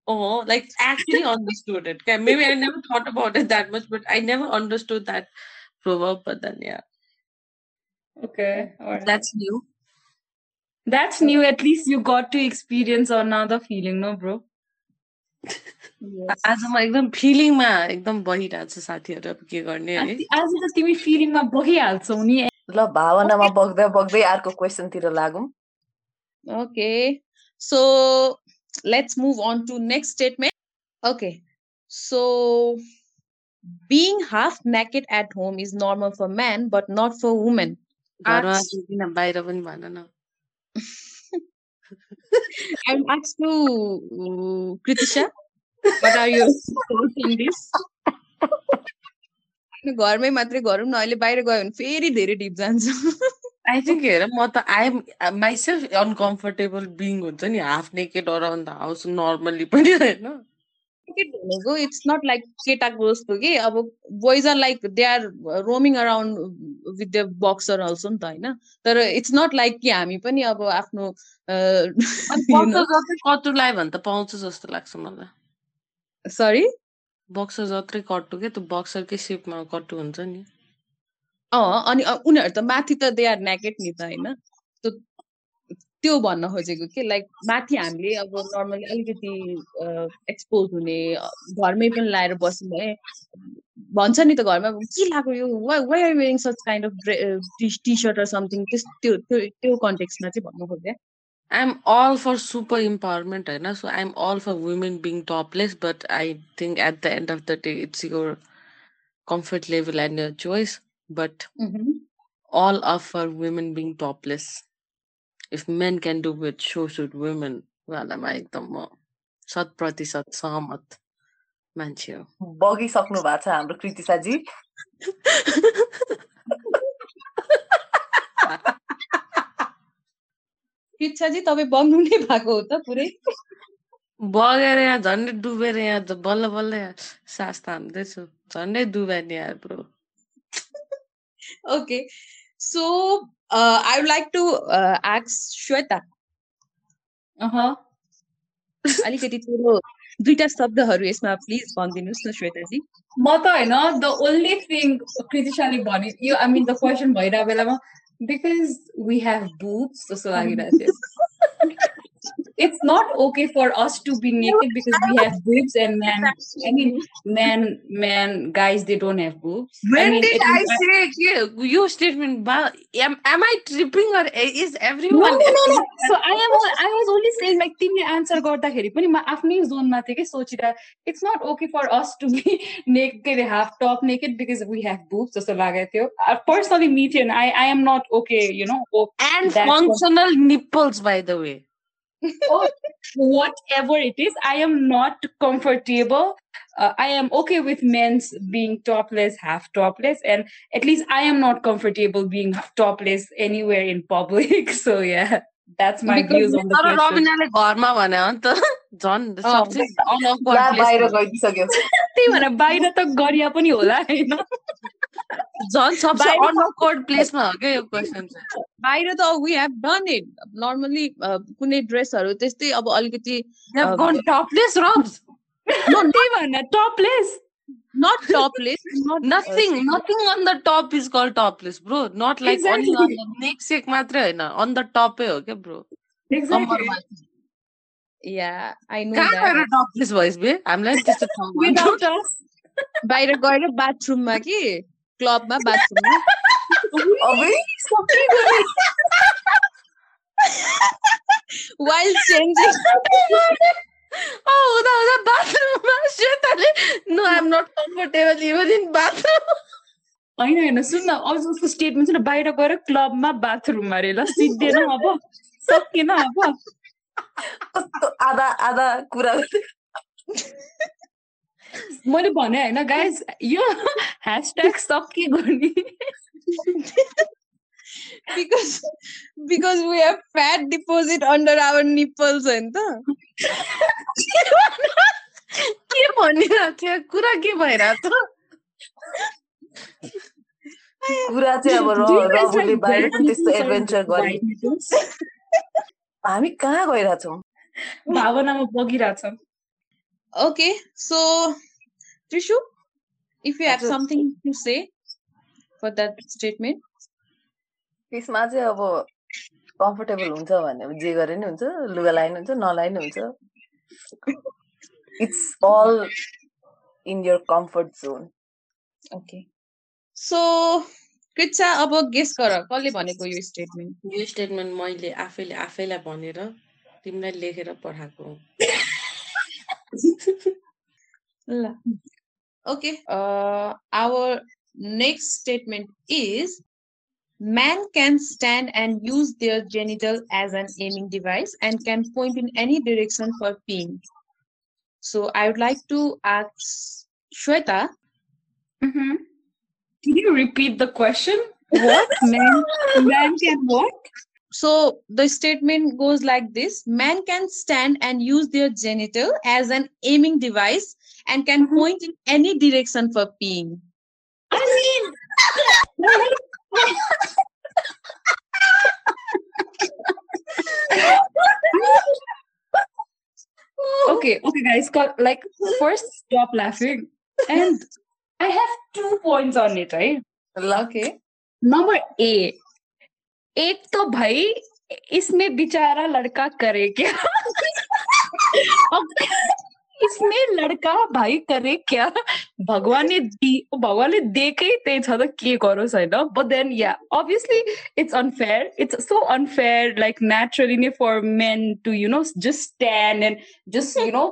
Oh, like actually understood it. Okay, maybe I never thought about it that much, but I never understood that proverb. But then, yeah, okay all right that's new. That's new. At least you got to experience another feeling, no, bro? Yes. आज म एकदम फिलिङमा एकदम बहिरहेको छु साथीहरू अब के गर्ने है आज आज त तिमी फिलिङमा बगिहाल्छौ नि ल भावनामा बग्दै बग्दै अर्को क्वेसनतिर लागौँ Okay. So let's move on to next statement. Okay. So being half naked at home is normal for men but not for women. घरमा Ask, किन बाहिर पनि भन न I'm asked to uh, Kritisha, what are your thoughts on this? घरमै मात्रै गरौँ न अहिले बाहिर गयो भने फेरि धेरै डिप जान्छ आई थिङ्क हेर म त आइएम माइसेल्फ अनकम्फर्टेबल बिङ हुन्छ नि half naked around the house normally पनि होइन। भनेको? इट्स नट लाइक केटाको जस्तो कि अब boys are like they are roaming around with the boxer also नि त होइन। तर इट्स नट लाइक कि हामी पनि अब आफ्नो जत्रै कटु लगायो भने त पाउँछ जस्तो लाग्छ मलाई। सरी बक्सर जत्रै कटु के त्यो बक्सरकै सेपमा कटु हुन्छ नि। अँ अनि उनीहरू त माथि त दे आर नेकेड नि त होइन? त्यो भन्न खोजेको कि लाइक माथि हामीले अब नर्मली अलिकति एक्सपोज हुने घरमै पनि लाएर बस्यो भने भन्छ नि त घरमा के लाग्यो यो? Why are wearing such kind of T shirt or something त्यस त्यो त्यो त्यो कन्टेक्समा चाहिँ भन्नु खोजेँ। I'm all for super empowerment होइन? So I'm all for women being topless but I think at the end of the day it's your comfort level and your choice but all are for women being topless. If men can do it, so should women. Well, am एकदम म शत प्रतिशत सहमत मान्छे हो बगिसक्नु भएको छ हाम्रो कृतिसाजी शिक्षाजी तपाईँ बग्नु नै भएको हो त पुरै बगेर यहाँ झन्डै डुबेर यहाँ बल्ल बल्ल यहाँ सास तान्दैछु झन्डै डुबाए नि यार bro okay so I would like to आक्स Shweta अहँ अलिकति तेरो दुईटा शब्दहरू यसमा प्लिज भनिदिनुहोस् न श्वेताजी म त होइन द ओन्ली थिङ कृतिशाले भने यो आई मिन द क्वेसन भइरहेको बेलामा बिकज वी हेभ बुब्स जस्तो लागिरहेको थियो it's not okay for us to be naked because we have boobs and man i mean man man guys they don't have boobs i When mean did it I is- say कि यो statement बा- am am I tripping or is no, everyone no, no, no. So I am. al- I was only saying like तिमीले answer गर्दाखेरि पनि म आफ्नै जोनमा थिएँ कि सोचिरहेको it's not okay for us to be नेक के अरे half tub naked because we have boobs जस्तो लागेको थियो पर्सनली मी थिएन आई आई am not okay you know and That's what- functional nipples by the way whatever it is, I am not comfortable. Uh, I am okay with men's being topless, half topless, and at least I am not comfortable being topless anywhere in public. So yeah, that's my Because views on the तर question. रविनाले घरमा भने हो नि त झन् अँ, सबसे unawkward ला place बाहिर हो। गइदिइसक्यो त्यही भएर बाहिर त गरिया पनि होला होइन झन् सबसे बाहिर- अनअकवर्ड प्लेसमा हो क्या यो क्वेसन चाहिँ बाहिर त we have done it normally कुनै ड्रेसहरू त्यस्तै अब अलिकति topless. त्यही भएर topless not topless not Nothing, nothing on the top is called topless, bro. Not like only on the neck sake मात्रै होइन on the top हो क्या bro. कम्मरमा या आई नो कहाँ गएर topless भइस बे हामीलाई नि त्यस्तो ठाउँ भन्नु। without us. बाहिर गएर बाथरुममा कि क्लबमा बाथरुममा। अबे वाइल चेन्जिङ अँ, हुँदा हुँदा बाथरुममा श्वेताले no I'm not comfortable even in bathroom होइन होइन सुन न अझ उसको स्टेटमेन्ट छ नि बाहिर गएर क्लबमा बाथरुममा अरे ल सिद्धिएन अब। सकिएन अब। कस्तो आधा आधा कुरा। मैले भने होइन गाइज यो ह्यासट्याग सकिएको नि because because we have fat deposit under our nipples होइन त? के भनिरहेको थियो? कुरा के भइरहेको कुरा चाहिँ अब Do you raw guys रघुले like बाहिर पनि black त्यस्तो एडभेन्चर गरे? हामी कहाँ गइरहेछौँ? भावनामा बगिरहेछ। Okay, so Trishu, if you have हजुर। something to say for that statement, त्यसमा चाहिँ अब कम्फर्टेबल हुन्छ भने अब जे गरे नि हुन्छ लुगा लगाए नि हुन्छ नलाए नि हुन्छ it's all in your comfort zone okay. So कृच्छा अब गेस गर कसले भनेको यो स्टेटमेन्ट यो स्टेटमेन्ट मैले आफैले आफैलाई भनेर तिमीलाई लेखेर पठाएको हो। ल okay uh, our next statement is man can stand and use their genital as an aiming device and can point in any direction for peeing so i would like to ask shweta Mm-hmm. Can you repeat the question? What man man can what? so the statement goes like this. Man can stand and use their genital as an aiming device and can mm-hmm. point in any direction for peeing. I mean, okay okay guys like first stop laughing. And i have two points on it right? Okay. Number a एक तो भाई इसमें बेचारा लड़का करे क्या? इसमें लड़का भाई करे क्या? भगवानले दि भगवानले दिएकै त्यही छ त के गरोस् होइन but then yeah obviously it's unfair it's so unfair like naturally नै for men to you know just stand and just you know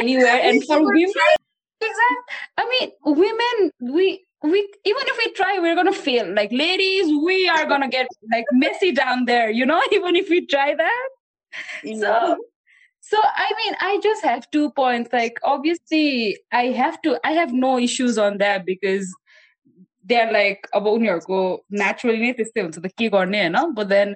anywhere and for women exactly. I mean women we we even if we try we're gonna fail like ladies we are gonna get like messy down there you know even if we try that so so i mean i just have two points like obviously i have to i have no issues on that because they're like अब उनीहरूको naturally नै त्यस्तै हुन्छ त के गर्ने होइन but then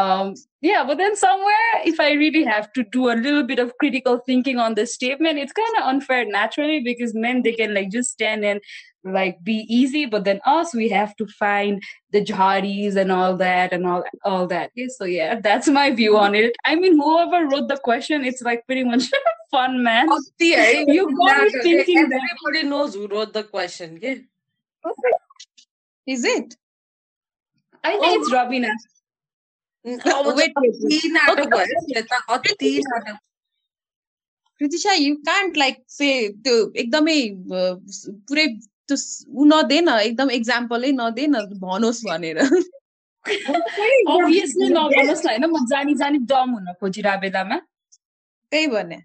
um yeah but then somewhere if i really have to do a little bit of critical thinking on this statement it's kind of unfair naturally because men they can like just stand and like be easy but then us we have to find the jharis and all that and all all that okay, so yeah that's my view on it i mean whoever wrote the question it's like pretty much fun man कति है You got me thinking that. Everybody knows who wrote the question के is it i think it's rabina अब wait, wait, wait. अति नाटक भयो श्वेता अति नाटक कृतिशा यु can't like say त्यो एकदमै अ, स- पुरै त्यो नदेन एकदम एक्जाम्पलै नदेन भनोस् भनेर नभनोस् न होइन म जानी जानी डम हुन खोजिरहेको बेलामा त्यही भने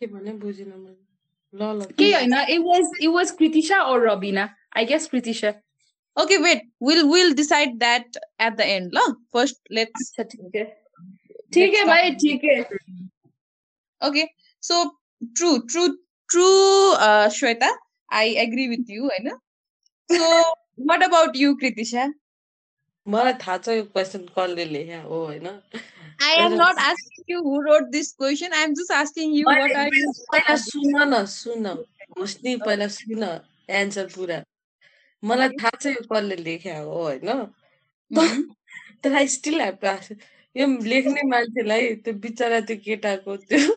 के भने बुझिनँ मैले ल ल के होइन okay wait we'll we'll decide that at the end ल फ़र्स्ट लेट्स अच्छा ठीक है। ठीक है भाई ठीक है। Okay so true true true Shweta I agree with you होइन? सो वाट अबाउट यु कृतिशा मलाई थाहा छ यो क्वेसन कसले लेख्या हो होइन? I am not asking you who wrote this question. I am just asking you what are you. पहिला सुन न सुन होस् नि पहिला सुन एन्सर पुरा। मलाई थाहा छ यो कसले लेख्या हो होइन? Mhm. तर I still have to ask यो लेख्ने मान्छेलाई त्यो बिचरा त्यो केटाको त्यो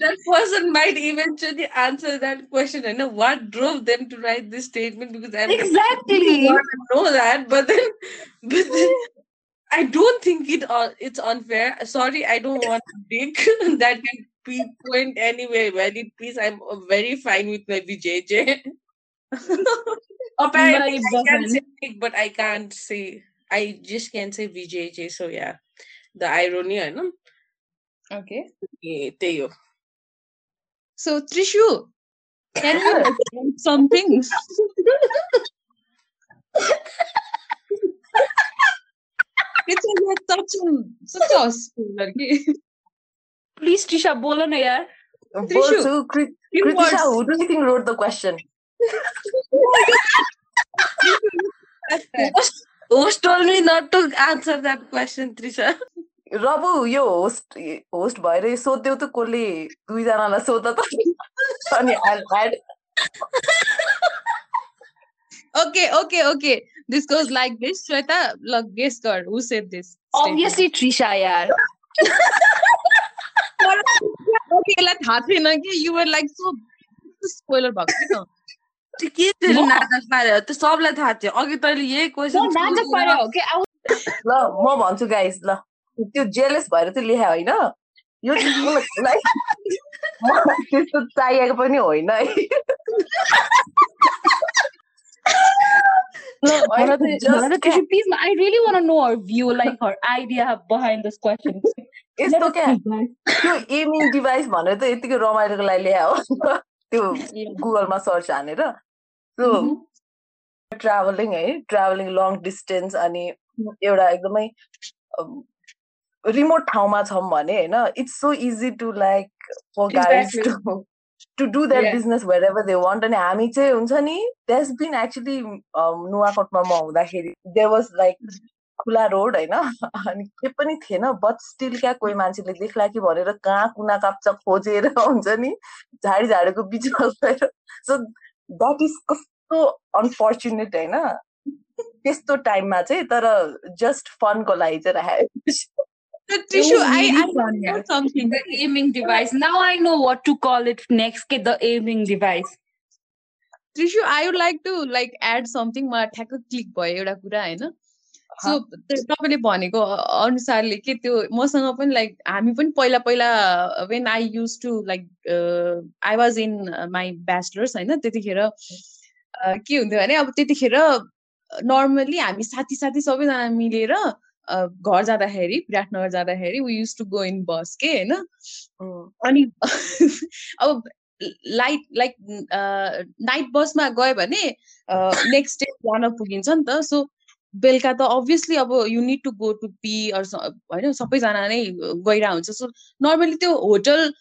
that person might eventually answer that question. And know, what drove them to write this statement because I exactly. want to know that but then but then I don't think it uh, it's unfair. Sorry I don't want to dig that can be point anyway But please, I'm uh, very fine with my VJJ Apparently, I can say but I can't say. I just can't say VJJ. So yeah, the irony, ano? Okay. Teo. So Trishu, can tell us something. it's like such a such a schooler. Please, Trisha, bolo na yaar. Trishu, so, who do you think wrote the question? Hostel me not to answer that question Trisha रबु यो host host भएर यो सोध्यौ त कसले दुईजनालाई सोध त अनि okay okay okay this goes like this Shweta ल गेस गर who said this obviously trisha यार ओके यसलाई थाहा थिएन कि यु वर लाइक सो स्पोइलर भएको के म? नाटक पार्यो त्यो सबलाई थाहा थियो अघि तैँले यही म क्वेसन नाटक पारे हो कि ल म भन्छु गाइस ल त्यो जेलेस भएर चाहिँ लेखा होइन यो त्यस्तो चाहिएको पनि होइन है please, I really want to know her view, like her idea behind this question. यस्तो क्या त्यो एमिङ डिभाइस भनेर त यतिकै रमाइलोको लागि ल्याए हो त्यो गुगलमा सर्च हानेर सो ट्राभलिङ है ट्राभलिङ लङ डिस्टेन्स अनि एउटा एकदमै रिमोट ठाउँमा छौँ भने होइन it's so easy to like for guides to to do that business ever they want अनि हामी चाहिँ हुन्छ नि द्यास बिन एक्चुली नुवाकोटमा म हुँदाखेरि दे वाज लाइक खुला रोड होइन अनि के पनि थिएन बट स्टिल क्या कोही मान्छेले देख्ला कि भनेर कहाँ कुना काप्चा खोजेर हुन्छ नि झाडी झाडीको बिचमा गएर सो द्याट इज कस्तो अनफर्चुनेट होइन त्यस्तो टाइममा चाहिँ तर जस्ट फनको लागि चाहिँ राखेको Trishu, I, I know something. The aiming device. Now I know what to call it next. The aiming device. Trishu, I would like to like add something. मलाई ठ्याक्क क्लिक भयो एउटा कुरा होइन सो तपाईँले भनेको अनुसारले के त्यो मसँग पनि लाइक हामी पनि पहिला पहिला when I use to like I was in my bachelors होइन त्यतिखेर के हुन्थ्यो भने अब त्यतिखेर नर्मल्ली हामी साथी साथी सबैजना मिलेर घर जाँदाखेरि विराटनगर जाँदाखेरि we use to go in bus के होइन? अनि अब लाइट लाइक नाइट बसमा गयो भने नेक्स्ट डे जान पुगिन्छ नि त। सो बेलुका त अभियसली अब you need to go to pee होइन सबैजना नै गइरहेको हुन्छ सो नर्मली त्यो होटल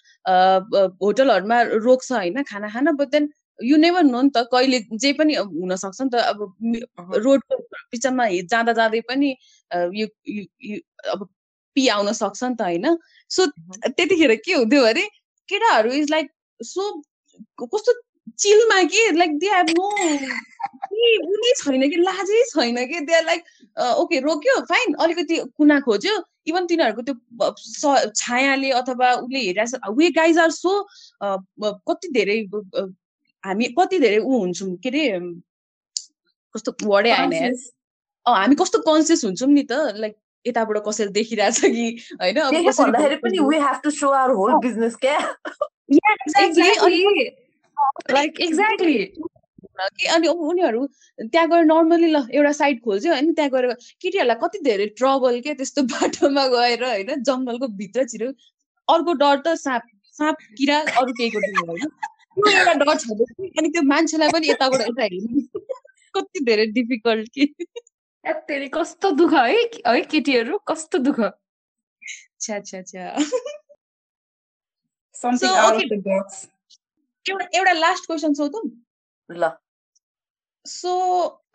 होटलहरूमा रोक्छ होइन खाना Khan but then you never know नि त कहिले जे पनि हुनसक्छ नि त अब रोडको बिचमा जाँदा जाँदै पनि यो अब पी आउन सक्छ नि त होइन। सो त्यतिखेर के हुन्थ्यो अरे केटाहरू इज लाइक सो कस्तो चिलमा के लाइक दे हेभ नो उनी छैन कि लाजै छैन कि दे लाइक ओके रोक्यो फाइन अलिकति कुना खोज्यो इभन तिनीहरूको त्यो छायाले अथवा उसले हेरिरहेको वे गाइज आर सो कति धेरै हामी कति धेरै ऊ हुन्छौँ के अरे कस्तो वर्डै आएन हामी कस्तो कन्सियस हुन्छौँ नि त लाइक यताबाट कसैले देखिरहेछ कि होइन लाइक एक्ज्याक्टली अनि उनीहरू त्यहाँ गएर नर्मली ल एउटा साइड खोल्छ्यो होइन त्यहाँ गएर केटीहरूलाई कति धेरै ट्रबल के त्यस्तो बाटोमा गएर होइन जङ्गलको भित्र छिरो अर्को डर त साँप साँप किरा अरू केहीको डर होइन। त्यो एउटा डर छ अनि त्यो मान्छेलाई पनि यताबाट यता हेर्नु कति धेरै डिफिकल्ट कि। कस्तो दुःख है है केटीहरू कस्तो दुःख। छ्या छ्या छ्या। एउटा लास्ट क्वेसन सोधौँ ल. So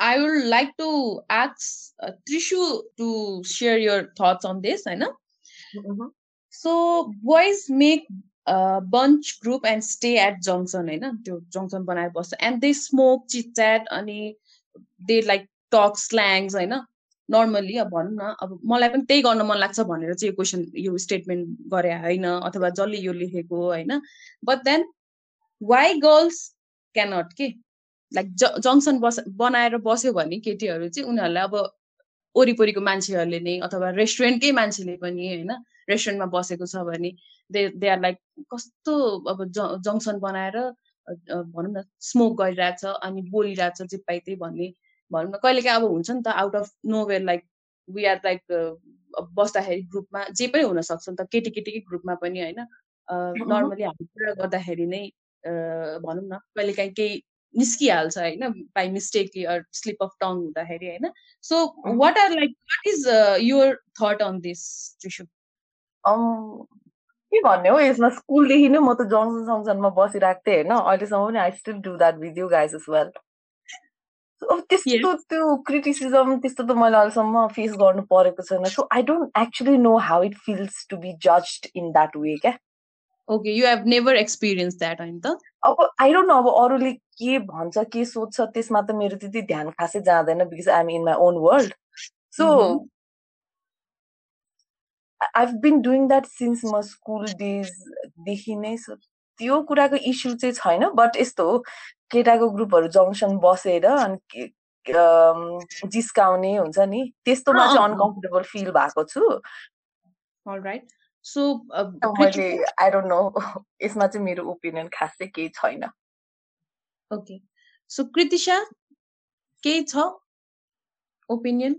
I would like to ask Trishu to share your thoughts on this होइन so boys make bunch group and stay at junction होइन त्यो जङ्सन बनाएर बस्छ. And they smoke chit chat अनि दे लाइक टक स्ल्याङ्स होइन नर्मल्ली अब भनौँ न अब मलाई पनि त्यही गर्न मन लाग्छ भनेर चाहिँ यो क्वेसन यो स्टेटमेन्ट गरे होइन अथवा जसले यो लेखेको होइन? But then why girls cannot के? लाइक ज जङ्सन बस बनाएर बस्यो भने केटीहरू चाहिँ उनीहरूलाई अब वरिपरिको मान्छेहरूले नै अथवा रेस्टुरेन्टकै मान्छेले पनि होइन रेस्टुरेन्टमा बसेको छ भने दे दे आर लाइक कस्तो अब ज जङ्सन बनाएर भनौँ न स्मोक गरिरहेछ अनि बोलिरहेछ जे पाइ त्यही भन्ने भनौँ न। कहिले काहीँ अब हुन्छ नि त out of nowhere like we are like बस्दाखेरि ग्रुपमा जे पनि हुनसक्छ नि त केटी केटीकै ग्रुपमा पनि होइन। नर्मली हामी कुरा गर्दाखेरि नै भनौँ न कहिले काहीँ केही निस्किहाल्छ होइन by mistakenly slip of tongue हुँदाखेरि होइन। So what are like what is your thought on this Trishu के भन्ने हो यसमा स्कुलदेखि नै म त जङ्सन जङ्सनमा बसिरहेको थिएँ होइन अहिलेसम्म पनि I still do that with you guys as well त्यस्तो त्यो क्रिटिसिजम त्यस्तो त मैले अहिलेसम्म फेस गर्नु परेको छैन। So I don't actually know how it feels to be judged in that way क्या? Okay you have never experience that होइन त अब आई डोन्ट नो अब अरूले के भन्छ के सोध्छ त्यसमा त मेरो त्यति ध्यान खासै जाँदैन because I am in my own world so I've been doing that since म स्कुल डेजदेखि नै त्यो कुराको इस्यु चाहिँ छैन बट यस्तो हो केटाको ग्रुपहरू जङ्सन बसेर अनि जिस्काउने हुन्छ नि त्यस्तोमा चाहिँ अनकम्फर्टेबल फिल भएको छु। All right. So, uh, So Kritika- मैले आई डोन्ट नो यसमा चाहिँ मेरो ओपिनियन खासै केही छैन okay. So, Kritisha, केही छ opinion?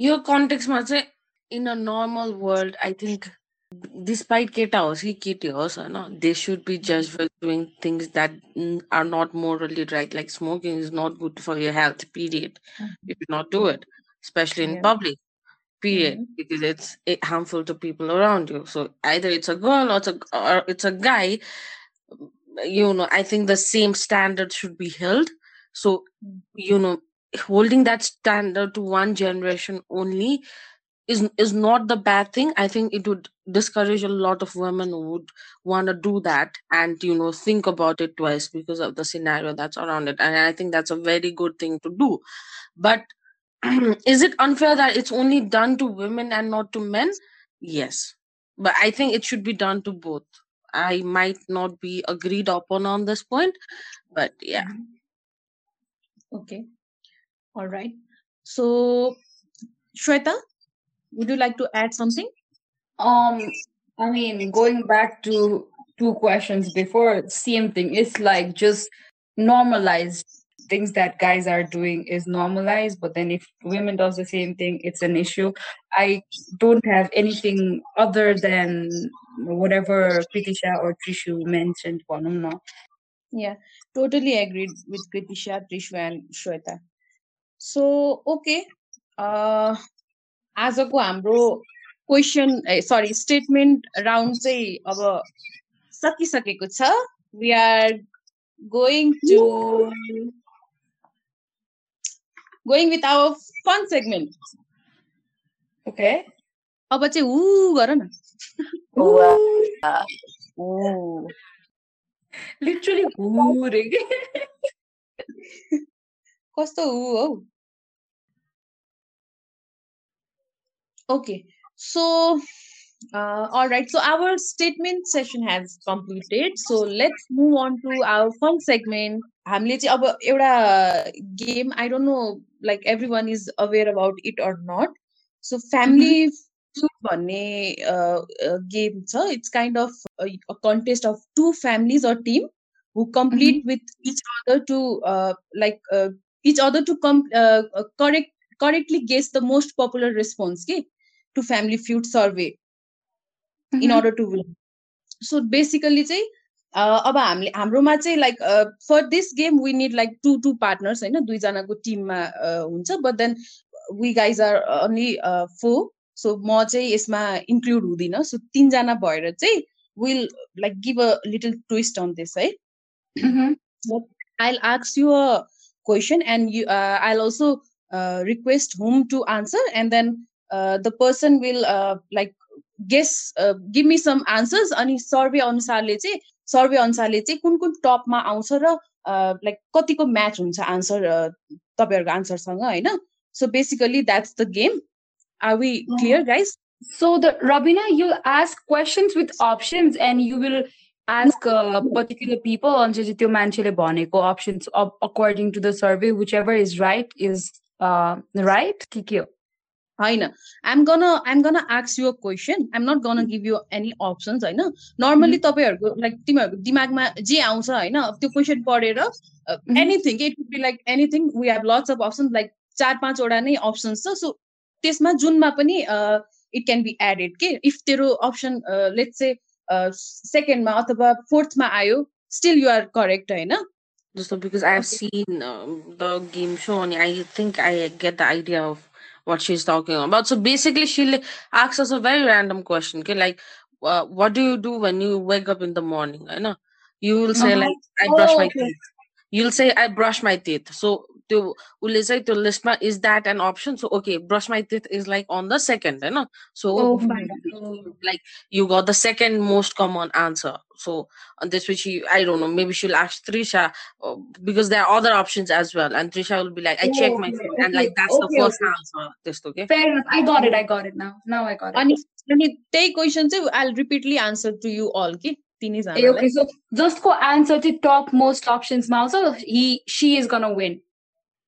यो कन्टेक्समा चाहिँ in a normal world I think despite केटा होस् कि केटी होस् होइन दे सुड बी जज for doing things that are not morally right like smoking is not good for your health period you should not do it, especially in Yeah. public. Period, Mhm. because it's it harmful to people around you. So either it's a girl or it's a or it's a guy. You know, I think the same standard should be held. So you know, holding that standard to one generation only is is not the bad thing. I think it would discourage a lot of women who would want to do that and you know think about it twice because of the scenario that's around it. And I think that's a very good thing to do. But is it unfair that it's only done to women and not to men? Yes. But I think it should be done to both. I might not be agreed upon on this point, but yeah. Okay. All right. So, Shweta, would you like to add something? Um, I mean, going back to two questions before, same thing. It's like just normalized things that guys are doing is normalized, but then if women does the same thing, it's an issue. I don't have anything other than whatever Kritisha or Trishu mentioned. भनौँ न. Yeah, totally agreed with Kritisha, Trishu, and Shweta. So, okay. Uh, आजको हाम्रो question सरी statement round चाहिँ अब सकिसकेको छ we are going to going with our fun segment Okay. अब चाहिँ ऊ गर न Oh. Literally, boring. कस्तो ऊ हौ Okay, so uh, all right, so our statement session has completed. So let's move on to our fun segment. game. I don't know, like everyone is aware about it or not. So family mm-hmm. feud uh, uh, game. So it's kind of a, contest of two families or team who complete mm-hmm. with each other to uh, like each other to com- correct correctly guess the most popular response okay, to family feud survey. In order to win so basically चाहिँ uh, अब हामीले हाम्रोमा चाहिँ like for this game we need like to two partners होइन दुईजनाको टिममा हुन्छ but then we guys are only four so म चाहिँ यसमा इन्क्लुड हुँदिनँ सो तिनजना भएर चाहिँ will like give a little twist on this है I'll ask you a question and you uh, I'll also uh, request whom to answer and then uh, the person will uh, like guess uh, give me some answers अनि survey अनुसारले चाहिँ सर्वे अनुसारले चाहिँ कुन कुन टपमा आउँछ र लाइक कतिको म्याच हुन्छ आन्सर तपाईँहरूको आन्सरसँग होइन so basically that's the game are we clear guys So the Rabina, you'll ask questions with options, and you will ask uh, particular people on त्यो मान्छेले भनेको options of- according to the survey, whichever is right is uh, right. के के हो? होइन। आइम gun आइम gun आक्स you question I'm not gonna give you any options होइन। नर्मली तपाईँहरूको लाइक तिमीहरूको दिमागमा जे आउँछ होइन त्यो क्वेसन पढेर anything it be like anything we have lots of options like चार पाँचवटा नै अप्सन्स छ सो त्यसमा जुनमा पनि इट क्यान बी एडेड के? इफ तेरो अप्सन लेट्स से सेकेन्डमा अथवा फोर्थमा आयो स्टिल यु आर करेक्ट होइन? so because I've seen um, the game show and I think I get the idea of what she's talking about. So basically, she asks us a very random question. Okay, like, uh, what do you do when you wake up in the morning? I know you will say Uh-huh. like, I brush Oh, my okay. teeth. You'll say I brush my teeth. So to will say to list my is that an option? So okay, brush my teeth is like on the second, you know. So Oh, Mhm. fine. like you got the second most common answer. So on this which she I don't know, maybe she'll ask Trisha uh, because there are other options as well. And Trisha will be like, I check my Okay, phone and okay, like that's the okay, first okay. answer. This okay? Fair enough. I got it. I got it now. Now I got it. अनि अनि त्यही question चाहिँ आई रिपिटली answer to you अल कि Eh, तिनैजनालाई okay, so just go answer the top most options now. So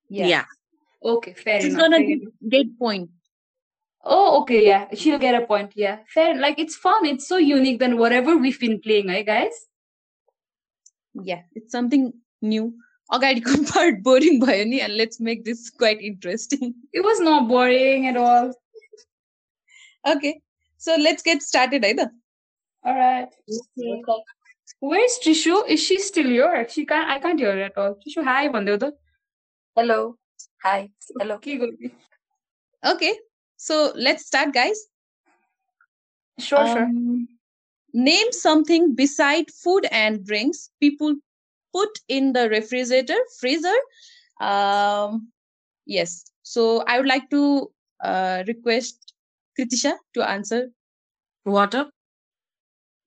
he she is gonna win. Yeah. Okay, fair She's enough. gonna fair get, enough. get point Oh, okay, yeah. She'll get a point. Yeah, fair. Like it's fun. It's so unique than whatever we've been playing, right, guys? Yeah, it's something new. अगाडिको part boring भयो नि and let's make this quite interesting. It was not boring at all. Okay, so let's get started है त All right. Where's Trishu? Is she still here? She can't. I can't hear her at all. Trishu, hi, भन्देऊ त. hello. Hi. Hello. Okay so let's start guys. Sure um, sure name something beside food and drinks people put in the refrigerator freezer. Um yes. So i would like to uh, request kritisha to answer. Water.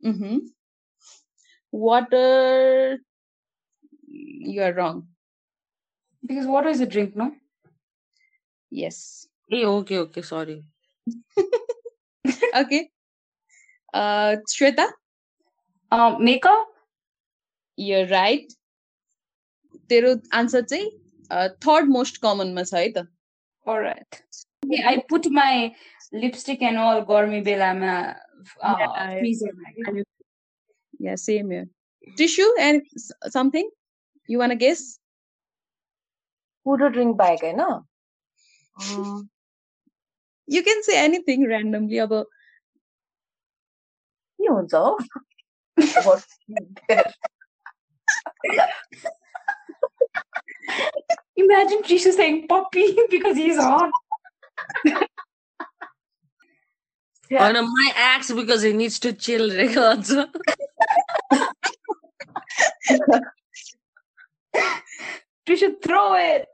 Mm-hmm. Water. You are wrong Because water is a drink, no? Yes. Hey, okay, okay, sorry. Okay. Uh, Shweta, Um, makeup. you're right. तेरो answer चाहिँ third most कमनमा छ है त All right. Okay, I put my lipstick and all gourmet belama uh, Yeah, freezer. I- Yeah, same here. Tissue and s- something? You wanna guess? Food or drink bag होइन Mm, You can say anything randomly about के हुन्छ हौ What is there? Imagine Trisha saying puppy because he's hot. Yeah. And my axe because he needs to chill records. Trisha, throw it.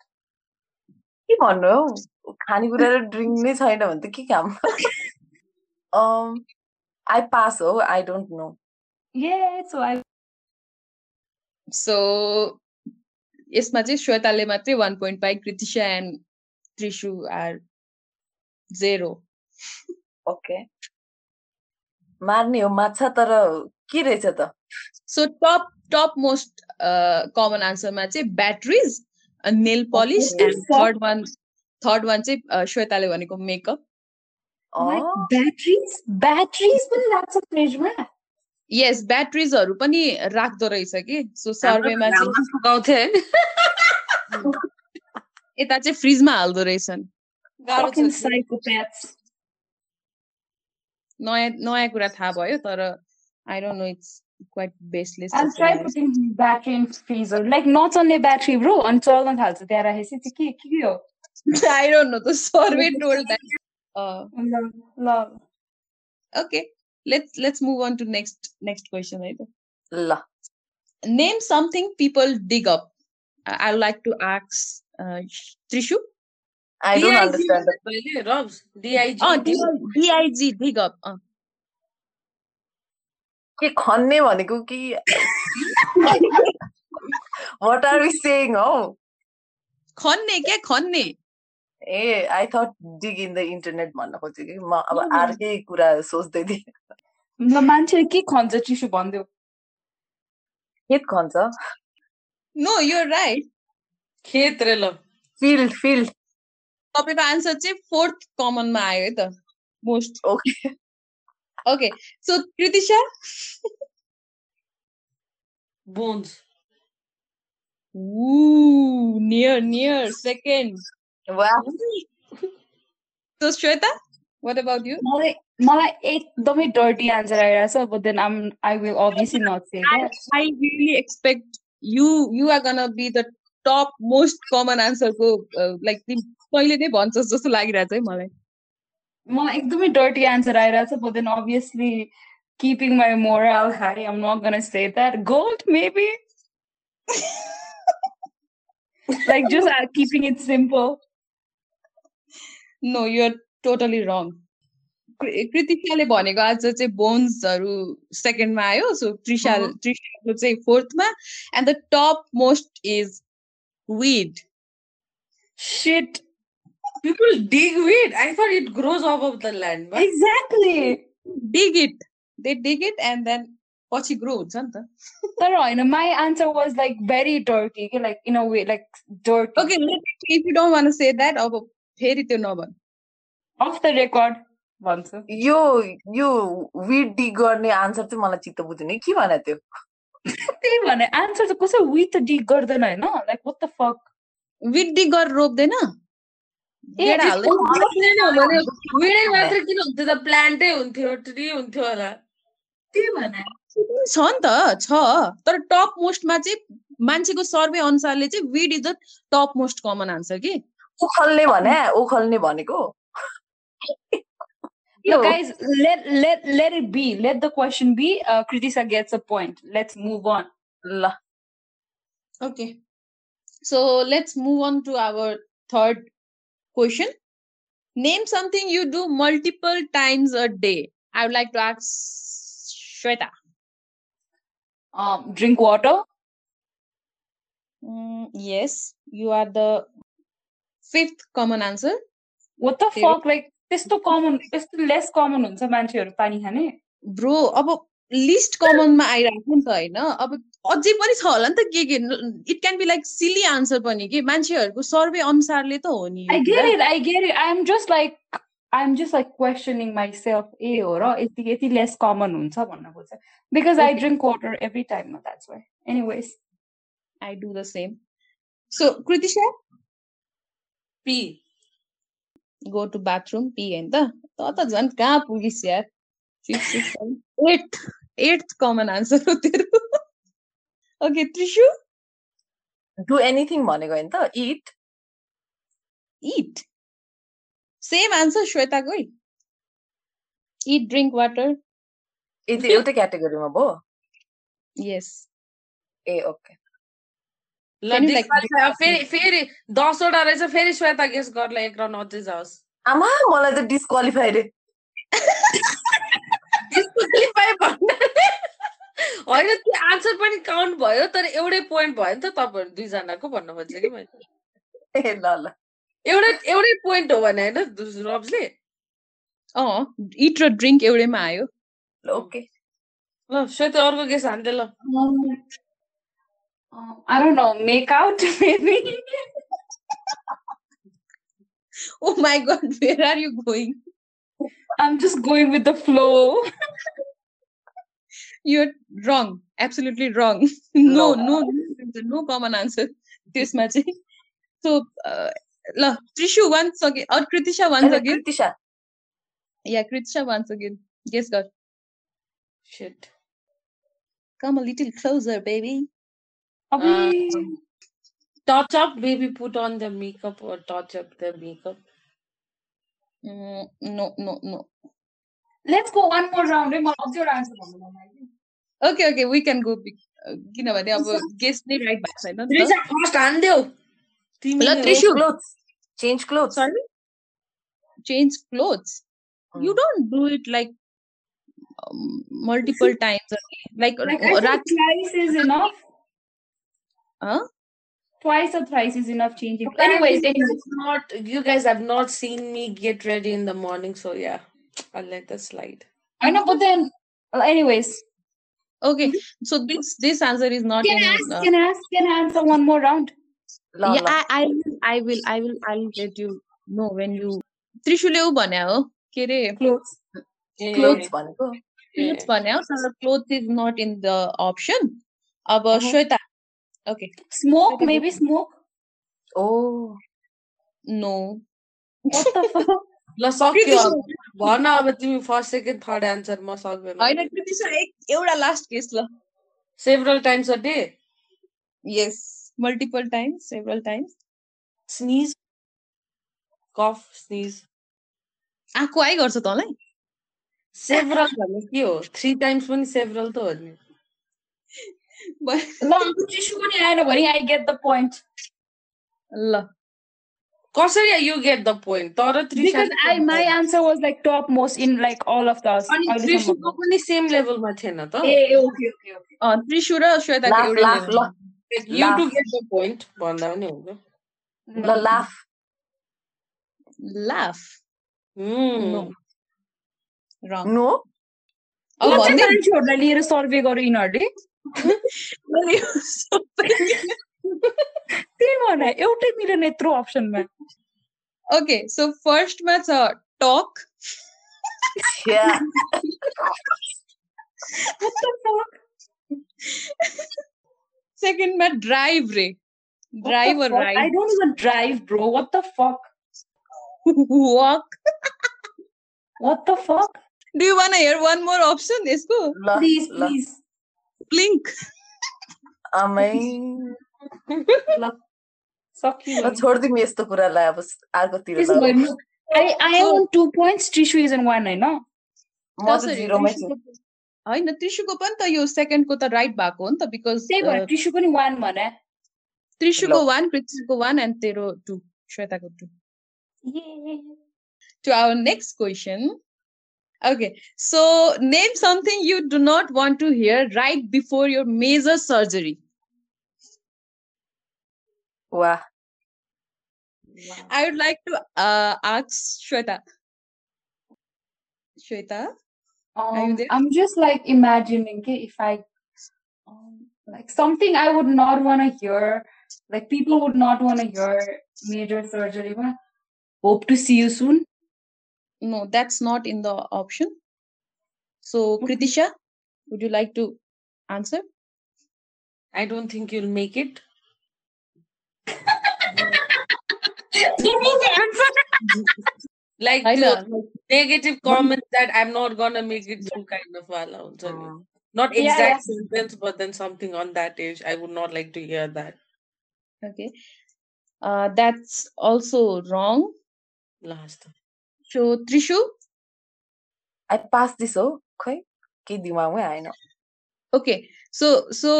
के भन्नु हौ खानेकुरा र drink नै छैन भने त के काम आई पास हो I don't know Yeah, so I so यसमा चाहिँ श्वेताले मात्रै one point pi Kritisha and Trishu are zero okay मार्ने हो माछा तर के रहेछ त? सो टप टप मोस्ट कमन आन्सरमा चाहिँ batteries nail polish. And third one third one चाहिँ श्वेताले भनेको मेकअप. Batteries? पनि राख्छ फ्रिजमा यस ब्याट्रिजहरू पनि राख्दो रहेछ कि? सो सर्वेमा चाहिँ यता चाहिँ फ्रिजमा हाल्दो रहेछन्. नयाँ नयाँ कुरा थाहा भयो तर I don't know it's quite baseless. I'll try putting battery in freezer. Like not only battery, bro, and all on half. There are I don't know. The survey told that. Uh, love, love. Okay, let's let's move on to next next question. Either. La. Name something people dig up. I, I like to ask uh, Trishu. I don't understand. D I G. Oh, D I G. Dig up. Uh. के खन्ने भनेको कि what are we सेङ हौ? खन्ने क्या खन्ने। ए I thought dig in the internet भन्न खोजेँ कि म अब. अर्कै कुरा सोच्दै थिएँ। ल मान्छेले के खन्छ टिसु भनिदेऊ। खेत खन्छ। नो युर राइट खेत रे ल। फिल्ड फिल्ड तपाईँको आन्सर चाहिँ फोर्थ कमनमा आयो है त। Most. Okay okay so Kritisha bones near near second वा सो श्वेता वाट अबाउट यु मलाई मलाई एकदमै डर्टी आन्सर आइरहेछ बट देन आम आई विल अभियसली नट से I really expect you you are gonna be the top most common answer को लाइक तिमी कहिले नै भन्छस् जस्तो लागिरहेछ है मलाई मलाई एकदमै डर्टी आन्सर आइरहेछ but then obviously keeping my morale high i'm not gonna say that gold maybe like just uh, keeping it simple no you're totally रङ कृतिकाले भनेको आज चाहिँ बोन्सहरू सेकेन्डमा आयो सो त्रिशा Mhm. त्रिशाको चाहिँ फोर्थमा and the top most is width shit People dig weed. I thought it grows above the land. But exactly dig it they dig it and then पछि grow हुन्छ नि त तर होइन my answer was like very dirty के like in a way like dirty okay if you don't want से that अब फेरि त्यो नभन अफ द रेकर्ड भन्छु यो यो विड डी गर्ने आन्सर चाहिँ मलाई चित्त बुझ्ने के भने त्यो त्यही भने आन्सर चाहिँ कसै विथ डी गर्दैन होइन लाइक वाट द फक विड्डी गर रोप्दैन प्लान्टै हुन्थ्यो ट्री हुन्थ्यो होला छ नि त छ तर टप मोस्टमा चाहिँ मान्छेको सर्वे अनुसारले चाहिँ weed is the topmost common answer कि ओखल्ने भने ओखल्ने भनेको it let let let be let the be gates let's move on okay so let's move to our third question. Name something you do multiple times a day. I would like to ask Shweta. Um, drink water. Mm, yes, you are the fifth common answer. What the Hey. fuck? Like त्यस्तो कमन त्यस्तो less common हुन्छ मान्छेहरू पानी खाने bro अब list कमनमा आइरहेको नि त होइन। अब अझै पनि छ होला नि त के के। It can be like silly answer पनि कि मान्छेहरूको सर्वे अनुसारले त हो नि I. Get it I get it I am just like I am just like questioning myself ए हो र? यति यति लेस कमन हुन्छ भन्न खोज्छ because I. Drink water every time that's why anyways I do the same. So, Kritisha, pee go to bathroom, pee होइन त त त झन् कहाँ पुगिस यार? Six, six, seven, eighth common answer हो तेरो ओके त्रिशु डु एनिथिङ भनेको होइन त इट eat? सेम आन्सर श्वेताकै water? ए त्यो एउटै क्याटेगोरीमा भयो? Yes. ए ओके फेरि फेरि दसवटा रहेछ फेरि श्वेता गेस गर्ला एक राउन्ड अझै जाओस्। आमा मलाई त डिस्क्वालिफाई रे Disqualify भन्नाले होइन त्यो आन्सर पनि काउन्ट भयो तर एउटै पोइन्ट भयो नि त तपाईँहरू दुईजनाको भन्नु खोज्छ कि मैले? ए ल ल। एउटै एउटै पोइन्ट हो भने होइन रब्सले अँ इट र ड्रिङ्क एउटैमा आयो। ओके। ल श्वेता अर्को गेस हान्दै ल। I don't know, make out maybe. Oh my god where are you going I'm just going with the flow. You're रङ एब्सोल्युटली रङ no no no common answer त्यसमा चाहिँ सो ल Trishu once again अर Kritisha once again Kritisha या Kritisha once again guess गर Shit. Come a little closer baby Abhi- Touch up, baby, put on their makeup or touch up their makeup. No no no Let's go one more round. eh? मलाई अझै एउटा answer भन्नु मन लाग्यो। Okay okay we can गो किनभने अब guess नै right भएको छैन नि त त्रिजा फर्स्ट हान्देऊ तिमी ल, नै हो। Trishu. Clothes change clothes Sorry? Change clothes. You Mm. don't do it like um, multiple times a day. Like, Like, uh, I think rat- twice is enough. huh? Twice or thrice is enough changing. Apparently Anyways, you anyways. guys not you guys have not seen me get ready in the morning, so yeah, I'll let that slide. I know, but then, uh, anyways. Okay, so this this answer is not Can in. I ask? uh, Can I ask? Can I answer one more round? ल yeah, ल I, I will, I will, I will, I will let you know when you. त्रिशुले ऊ भन्या हो के अरे Clothes. Clothes भनेको clothes भन्या हो तर cloth is not in the option अब Uh-huh. Shweta okay Smoke, maybe smoke. O no What the fuck? भन अब तिमी फ़र्स्ट सेकेन्ड थर्ड एन्सर म सक्दैन। होइन एउटा लास्ट केस ल। Several times a day Yes, multiple times, several times. Sneeze cough sneeze आँखु आइ गर्छ तँलाई सेभरल भन्ने के हो? थ्री टाइम्स पनि सेभरल त हो नि। ल पनि आएन भने I get the point. ल। कसरी यु गेट द पोइन्ट तर because I my answer was like top most in like all of दस अनि त्रिशुको पनि सेम लेभलमा थिएन त ए ओके ओके ओके त्रिशु र श्वेताको यु गेट द पोइन्ट भन्दा पनि हुन्छ ल लाफ लाफ रङ नो अब भन्दै छोडलाई लिएर सर्वे गर्यो यिनीहरूले मैले यो सबै त्यही भने एउटै मिलेन यत्रो अप्सनमा ओके सो फर्स्टमा छ talk. Yeah. What the fuck? Second में drive रे. What Drive the or fuck? ride. I don't even drive, bro. What the fuck? Walk. What the fuck? Do you want to hear one more option? इसको ल Please, ल please. blink. आमै ल सकियो ल छोडिदिउँ यस्तो कुरालाई अब अर्कोतिर त्यसो ल भए म- I I am So- on two points. Trishu is on one, होइन? म त कसरी? जिरोमै छु त्रिशुको- होइन त्रिशुको पनि त यो सेकेन्डको त राइट भएको हो नि त बिकज त्यही भएर त्रिशु पनि one भने त्रिशुको ल। वान कृतिको वान एन्ड तेरो टू श्वेताको to Yay. to our next question. Okay, so name something you do not want to hear right before your major surgery. वा I would like to uh, ask Shweta. Shweta, Um. I'm just like imagining okay, if I um, like something I would not want to hear, like people would not want to hear major surgery. ma. Hope to see you soon. no, that's not in the option. So, Kritisha, would you like to answer? I don't think you'll make it. Like I the know. negative comments that I'm not gonna make it through kind of wala huncha ni. Mm. Not Yeah, exact sentence, but then something on that age. I would not like to hear that. Okay. Uh, that's also wrong. Last. So, Trishu, I pass this हो खै केही दिमागमै आएन okay. So, so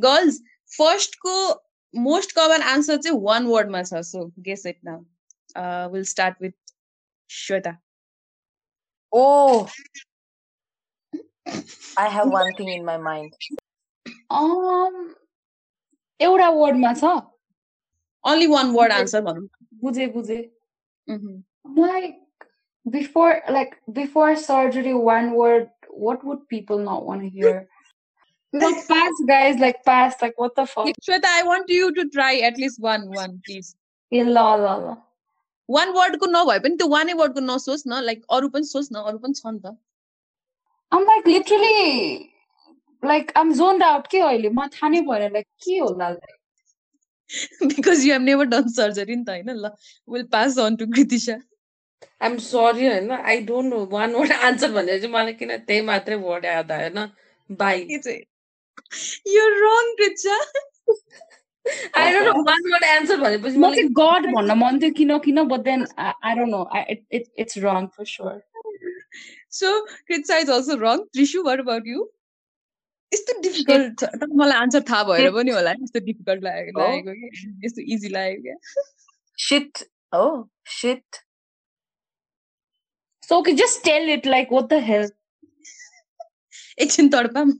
girls, first ko most common answer चाहिँ one वर्डमा छ so guess it now will start with Shweta oh I have one thing in my mind एउटा वर्डमा छ? ओन्ली वान वर्ड आन्सर भनौँ। बुझे बुझे। Like before like before surgery one word what would people not want hear to hear like pass guys like pass like what the fuck Shweta, I want you to try at least one, one, please. ए ल ल ल वान वर्डको नभए पनि त्यो वानै वर्डको नसोच न like अरू पनि सोच न अरू पनि छ नि त I'm like literally like I'm zoned out के अहिले म थाहा नै भएन like के होला like because you have never done surgery नि त होइन ल will pass on to Kritisha I'm sorry होइन I don't know one word answer भनेर चाहिँ मलाई किन त्यही मात्रै वर्ड याद आएन बाई के चाहिँ यो रङ Kritisha I don't know one word answer भनेपछि म मलाई चाहिँ God भन्न मन थियो किन किन but then I, I don't know I, it, it, it's wrong for sure so Kritisha is also रङ त्रिशु वाट अबाउट यु यस्तो डिफिकल्ट छ तर मलाई आन्सर थाहा भएर Shit. पनि होला यस्तो डिफिकल्ट लागेको Oh. लागेको कि यस्तो इजी लागेको क्या सिट हो seat so okay just tell it like what the hell एकछिन तडपाम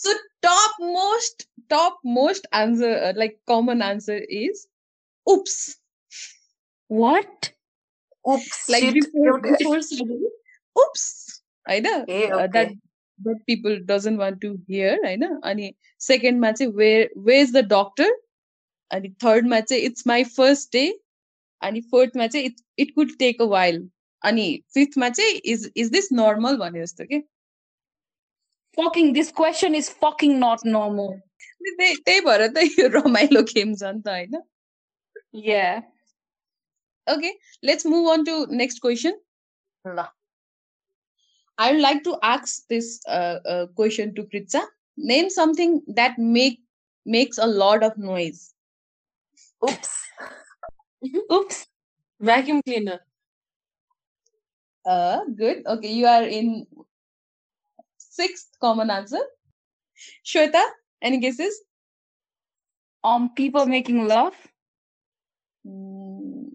सो टप most tub most answer like common answer is oops what oops like seat before एउटै before surgery oops होइन ए uh, okay that that people doesn't want to hear होइन अनि सेकेन्डमा चाहिँ where where is the doctor अनि थर्डमा चाहिँ it's my first day अनि फोर्थमा चाहिँ it it could take a while अनि फिफ्थमा चाहिँ is is this normal भने जस्तो के fucking this question is fucking not normal त्यही त्यही भएर त यो रमाइलो गेम छ नि त होइन yeah okay let's move on to next question ल I would like to ask this uh, uh, question to Kritsa. Name something that make makes a lot of noise. Oops oops vacuum cleaner Uh, good. Okay, you are in sixth common answer. Shweta, any guesses? On um, people making love. Mm,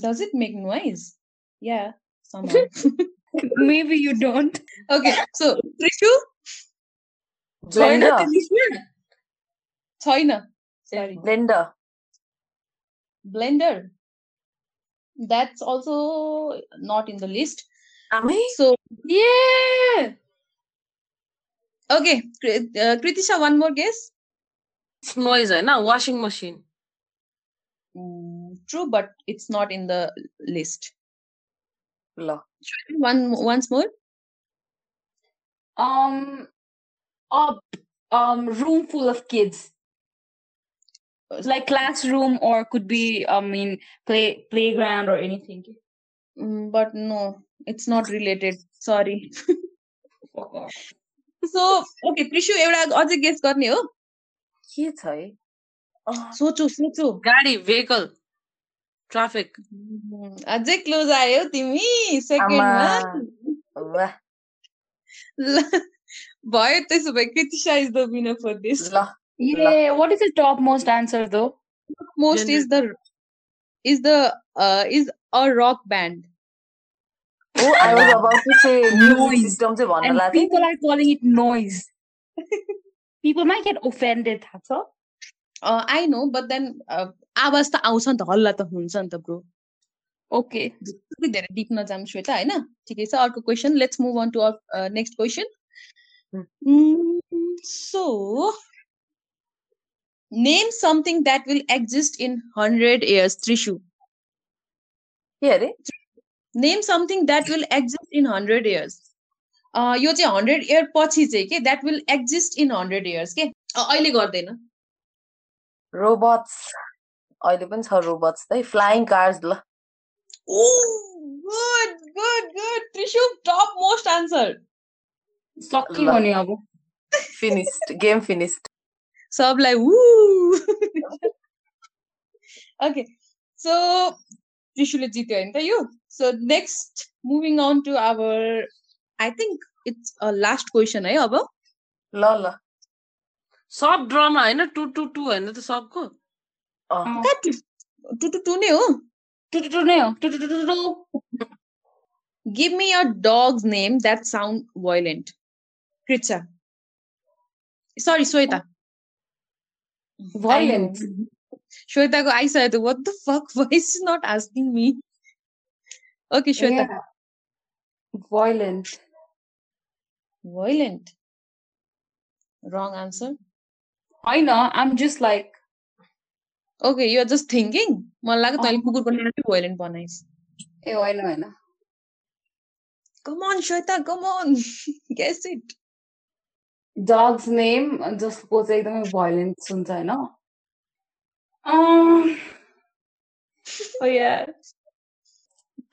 does it make noise? Yeah, somehow. Maybe you don't. Okay, so Trishu? Blender. Toina. Sorry. Blender. Blender. That's also not in the list. Am I? So, yeah. Okay, uh, Kritisha, one more guess. It's noise, na? Washing machine. Mm, true, but it's not in the list. La. One once more. Um, up, um, room full of kids. Like classroom, or could be, I mean, play playground or anything. Mm, but no, it's not related. Sorry. So okay, Prishu एउटा अझै guess गर्ने हो? के छ है? सोचो सोचो। गाडी भेहिकल ट्राफिक अझै क्लोज आयो तिमी सेकेन्डमा आमा। वाह। ल भयो त्यसो भए Kritisha is the winner for this ल। Yeah, what is the topmost answer though? Most is the is the is a rock band O I was about to say music Noise. System चाहिँ भन्न And लाग्थेँ people are calling it noise. people might get offended, थाहा छ? I know but then आवाज त आउँछ नि त हल्ला त हुन्छ नि त ब्रो Okay. त्यति धेरै डिप नजाम श्वेता होइन ठिकै छ अर्को question let's move on to next question so name something that will exist in hundred years Trishu के अरे name something that will exist in hundred years यो चाहिँ हन्ड्रेड इयर पछि चाहिँ के that will exist in hundred years के अ, अहिले गर्दैन रोबोट्स अहिले पनि छ रोबोट्स है फ्लाइङ कार्स ल oh good good good Trishu टप मोस्ट आन्सर सक्यो ल। भने अब फिनिस्ड गेम फिनिस्ड सबलाई वु ओके सो त्रिशुले जित्यो होइन त यो so next, moving on to our, I think it's a last question, eh, Abba? La la. Soft drama, I know two two two, I know the sub go. Ah. ah. Two two two new. Two two two new. Two two two two. Give me a dog's name that sound violent. Kritza. Sorry, Shweta. Violent. Shweta, I said, what the fuck? Why is not asking me? Okay Shweta Yeah. Violent. Violent. Wrong answer. I know. I'm just like Okay, you're just thinking. मलाई लाग्यो तैँले अँ। कुकुरको नाम चाहिँ violent बनाइस् ए होइन होइन Come on, Shweta, come on. Guess it. Dogs name जसको चाहिँ एकदमै भाइलेन्ट हुन्छ होइन अम्, oh yeah.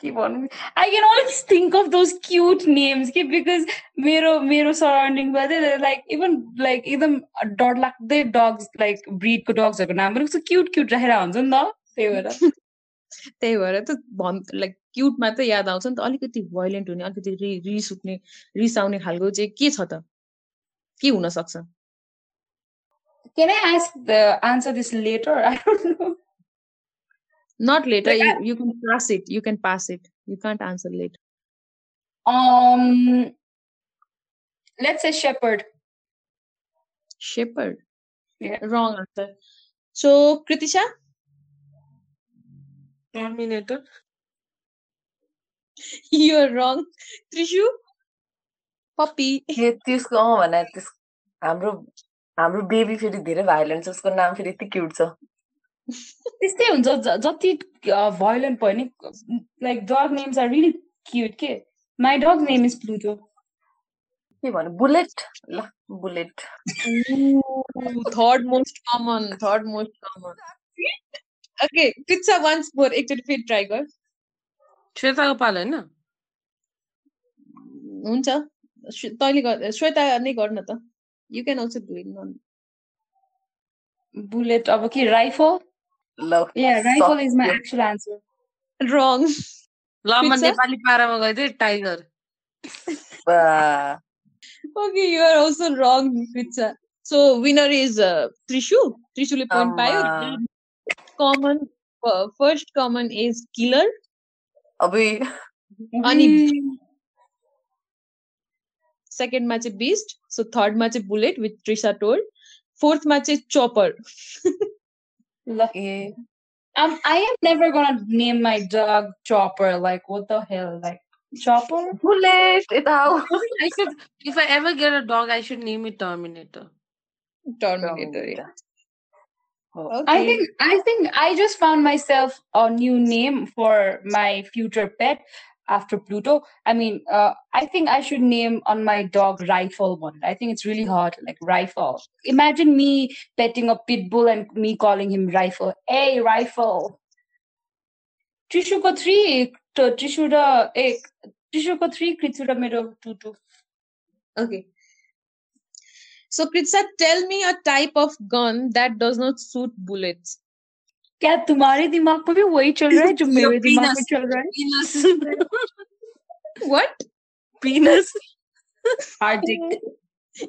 के भन्नु I can always think of those cute names कि बिकज मेरो मेरो सराउन्डिङमा चाहिँ लाइक इभन लाइक एकदम डर लाग्दै डग्स लाइक ब्रिडको डग्सहरूको नाम पनि कस्तो क्युट क्युट राखेर हुन्छ नि त। त्यही भएर। त्यही भएर त भन् लाइक क्युट मात्रै याद आउँछ नि त। अलिकति भाइलेन्ट हुने अलिकति रि रिस उठ्ने रिस आउने खालको चाहिँ के छ त? के हुन सक्छ? Can I the answer this letter I don't know nut letter Like, you you can pass it you can pass it you can't answer late Um, let's say shepherd. Shepherd Yeah. रङ answer so Kritisha terminator you're रङ त्रिशु पप्पी के त्यसको अँ भने त्यस हाम्रो हाम्रो baby फेरि धेरै भाइलेन्ट छ उसको नाम फेरि यति क्युट छ त्यस्तै हुन्छ। ज- जति भायोलेन्ट भयो नि like dog names are really cute के? My dog name is Pluto के भन्नु? बुलेट ल bullet third most common third most common okay pizza once more एकचोटि फेरि ट्राई गर श्वेताको पाल होइन? हुन्छ। तैँले गर श्वेता नै गर न त you can also do it bullet अब के rifle ल या राइफल इज माई सक्यो। एक्चुअल आन्सर रङ ल म पिज्जा? नेपाली पारामा गइदिएँ टाइगर बा, Okay, you are also wrong, Pizza. So winner is uh, Trishu. Trishu point पायो. आमा। Common uh, first common is killer. अबुई अनि second मा चाहिँ beast. So third मा चाहिँ bullet with Trisha told. Fourth मा चाहिँ chopper. Lucky. Um, I am never gonna name my dog Chopper. Like, what the hell? Like, Chopper? Bullet it out. I should. If I ever get a dog, I should name it Terminator. Terminator. Terminator. Okay. I think I think I just found myself a new name for my future pet after Pluto. I mean, uh, I think I should name on my dog Rifle one. I think it's really hard, like Rifle. Imagine me petting a pit bull and me calling him Rifle. Hey, Rifle. Trishuko three, Trishuda, eh, Trishuko three, Kritsuda मेरो two two. Okay. So Kritsa, tell me a type of gun that does not shoot bullets. क्या तुम्हारे दिमाग में भी वही चल रहा है जो मेरे दिमाग में चल रहा है What? Penis. Arctic.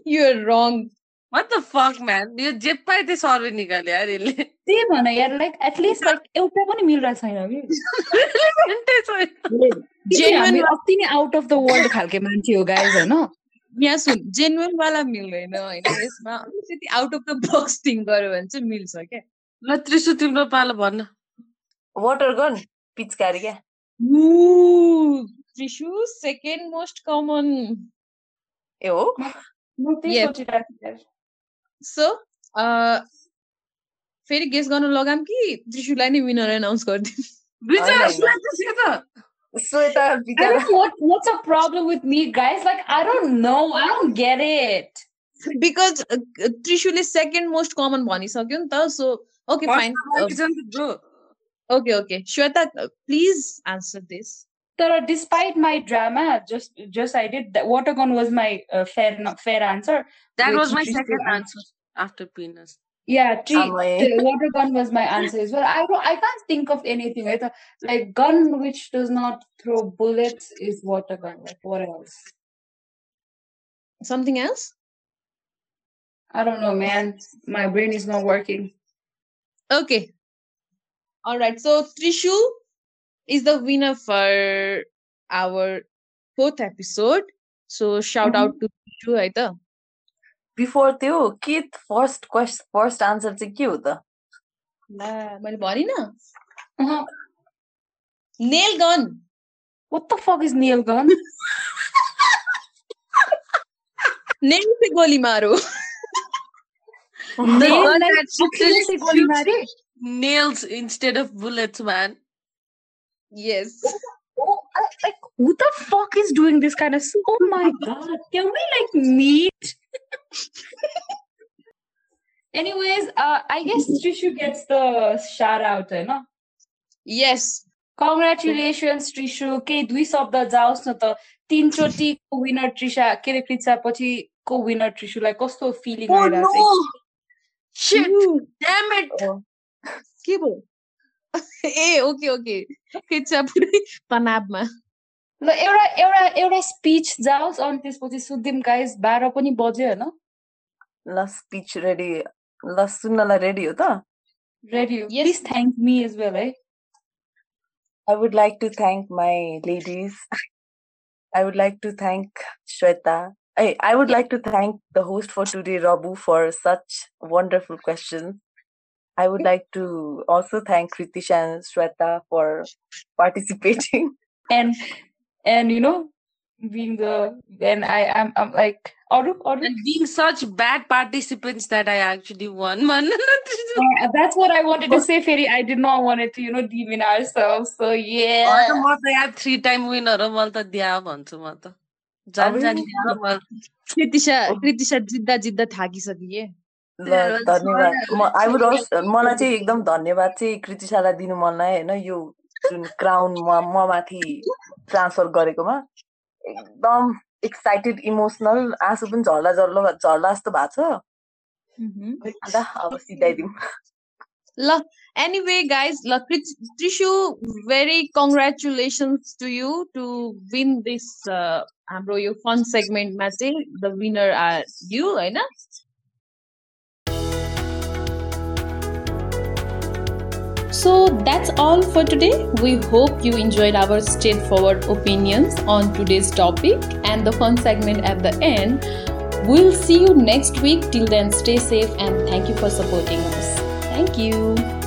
You're wrong. What the fuck, man? यो जे पाए त्यो सर्वे निकाल्यो यार यसले त्यही भन यार लाइक एटलिस्ट लाइक एउटा पनि मिलिरहेको छैन अति नै आउट अफ द वर्ल्ड खालके मान्छे हो गाइज होइन यहाँ सुन जेन्युन वाला मिल्दैन होइन यसमा अलिकति out of the box thing गर्यो भने चाहिँ मिल्छ क्या ल त्रिसु तिम्रो पालो भन्न वाटर गन पिचकारी क्या? त्रिसु सेकेन्ड मोस्ट कमन ए हो? सो फेरि गेस गर्नु लगाम कि त्रिसुलाई नै विनर एनाउन्स गरिदिउँ? Shweta, I know what what's a problem with me, guys? Like, I don't know. I don't get it. Because uh, Trishul is second most common bani so Okay, fine. Uh, okay, okay. Shweta, uh, please answer this. So, despite my drama, just just I did that. Watergone was my uh, fair not fair answer. That was my second answer after penis. Yeah, tree, water gun was my answer as well. I I can't think of anything. I thought uh, like gun which does not throw bullets is water gun. Like what else? Something else? I don't know, man. My brain is not working. Okay. All right. So Trishu is the winner for our fourth episode. So shout out to Trishu, है त before त्यो के first quest first answer चाहिँ के हो त ला मैले भनिनँ Uh-huh. Nail gun What the fuck is nail gun? Nail से गोली मारो The Nail one like that shoots अखिलले चाहिँ गोली shoots मारे? nails instead of bullets, man. yes Oh, I, like who the fuck is doing this kind of? s- Oh my god! Can we like meet? Anyways, uh, I guess Trishu gets the shout out, you know. yes Congratulations, Trishu. के दुई शब्द जाओस् न त तिनचोटिको winner Trisha के अरे कृषा पछि को विनर ट्रिसुलाई कस्तो फिलिङ Oh आइरहेको छ no! Shit! Ooh, Damn it! के भयो ए ओके ओके कृचा पुरै तनावमा ल एउटा एउटा एउटा स्पिच जाओस् अनि त्यसपछि सुदिम गाइस बाह्र पनि बज्यो होइन ल स्पिच रेडी ल सुन्नलाई रेडी हो त ready Yes. Please thank me as well है I would like to thank my ladies. I would like to thank Shweta. I, I would like to thank the host for today, Rabu, for such wonderful questions. I would like to also thank Kritish and Shweta for participating. And and you know, being the and I am I'm, I'm like out of. And being such bad participants that I actually won one. yeah, that's what I wanted to say, Ferry. I did not want it to, you know, demean ourselves. So yeah. I three time winner Malta Dia जित्दा जित्दा थाकिसकिए। धन्यवाद। म I would मलाई चाहिँ एकदम धन्यवाद चाहिँ कृतिशालाई दिनु मन लाग्यो होइन? यो जुन क्राउन म माथि ट्रान्सफर गरेकोमा। एकदम एक्साइटेड इमोसनल आँसु पनि झर्ला झर्ला झर्ला जस्तो भएको छ। अब सिधाइदिउँ। ल एनिवे गाइज ल Trishu very congratulations to you to win this हाम्रो यो फन सेगमेन्टमा चाहिँ द विनर आर यु होइन So that's all for today. We hope you enjoyed our straightforward opinions on today's topic and the fun segment at the end. We'll see you next week. Till then, stay safe and thank you for supporting us. Thank you.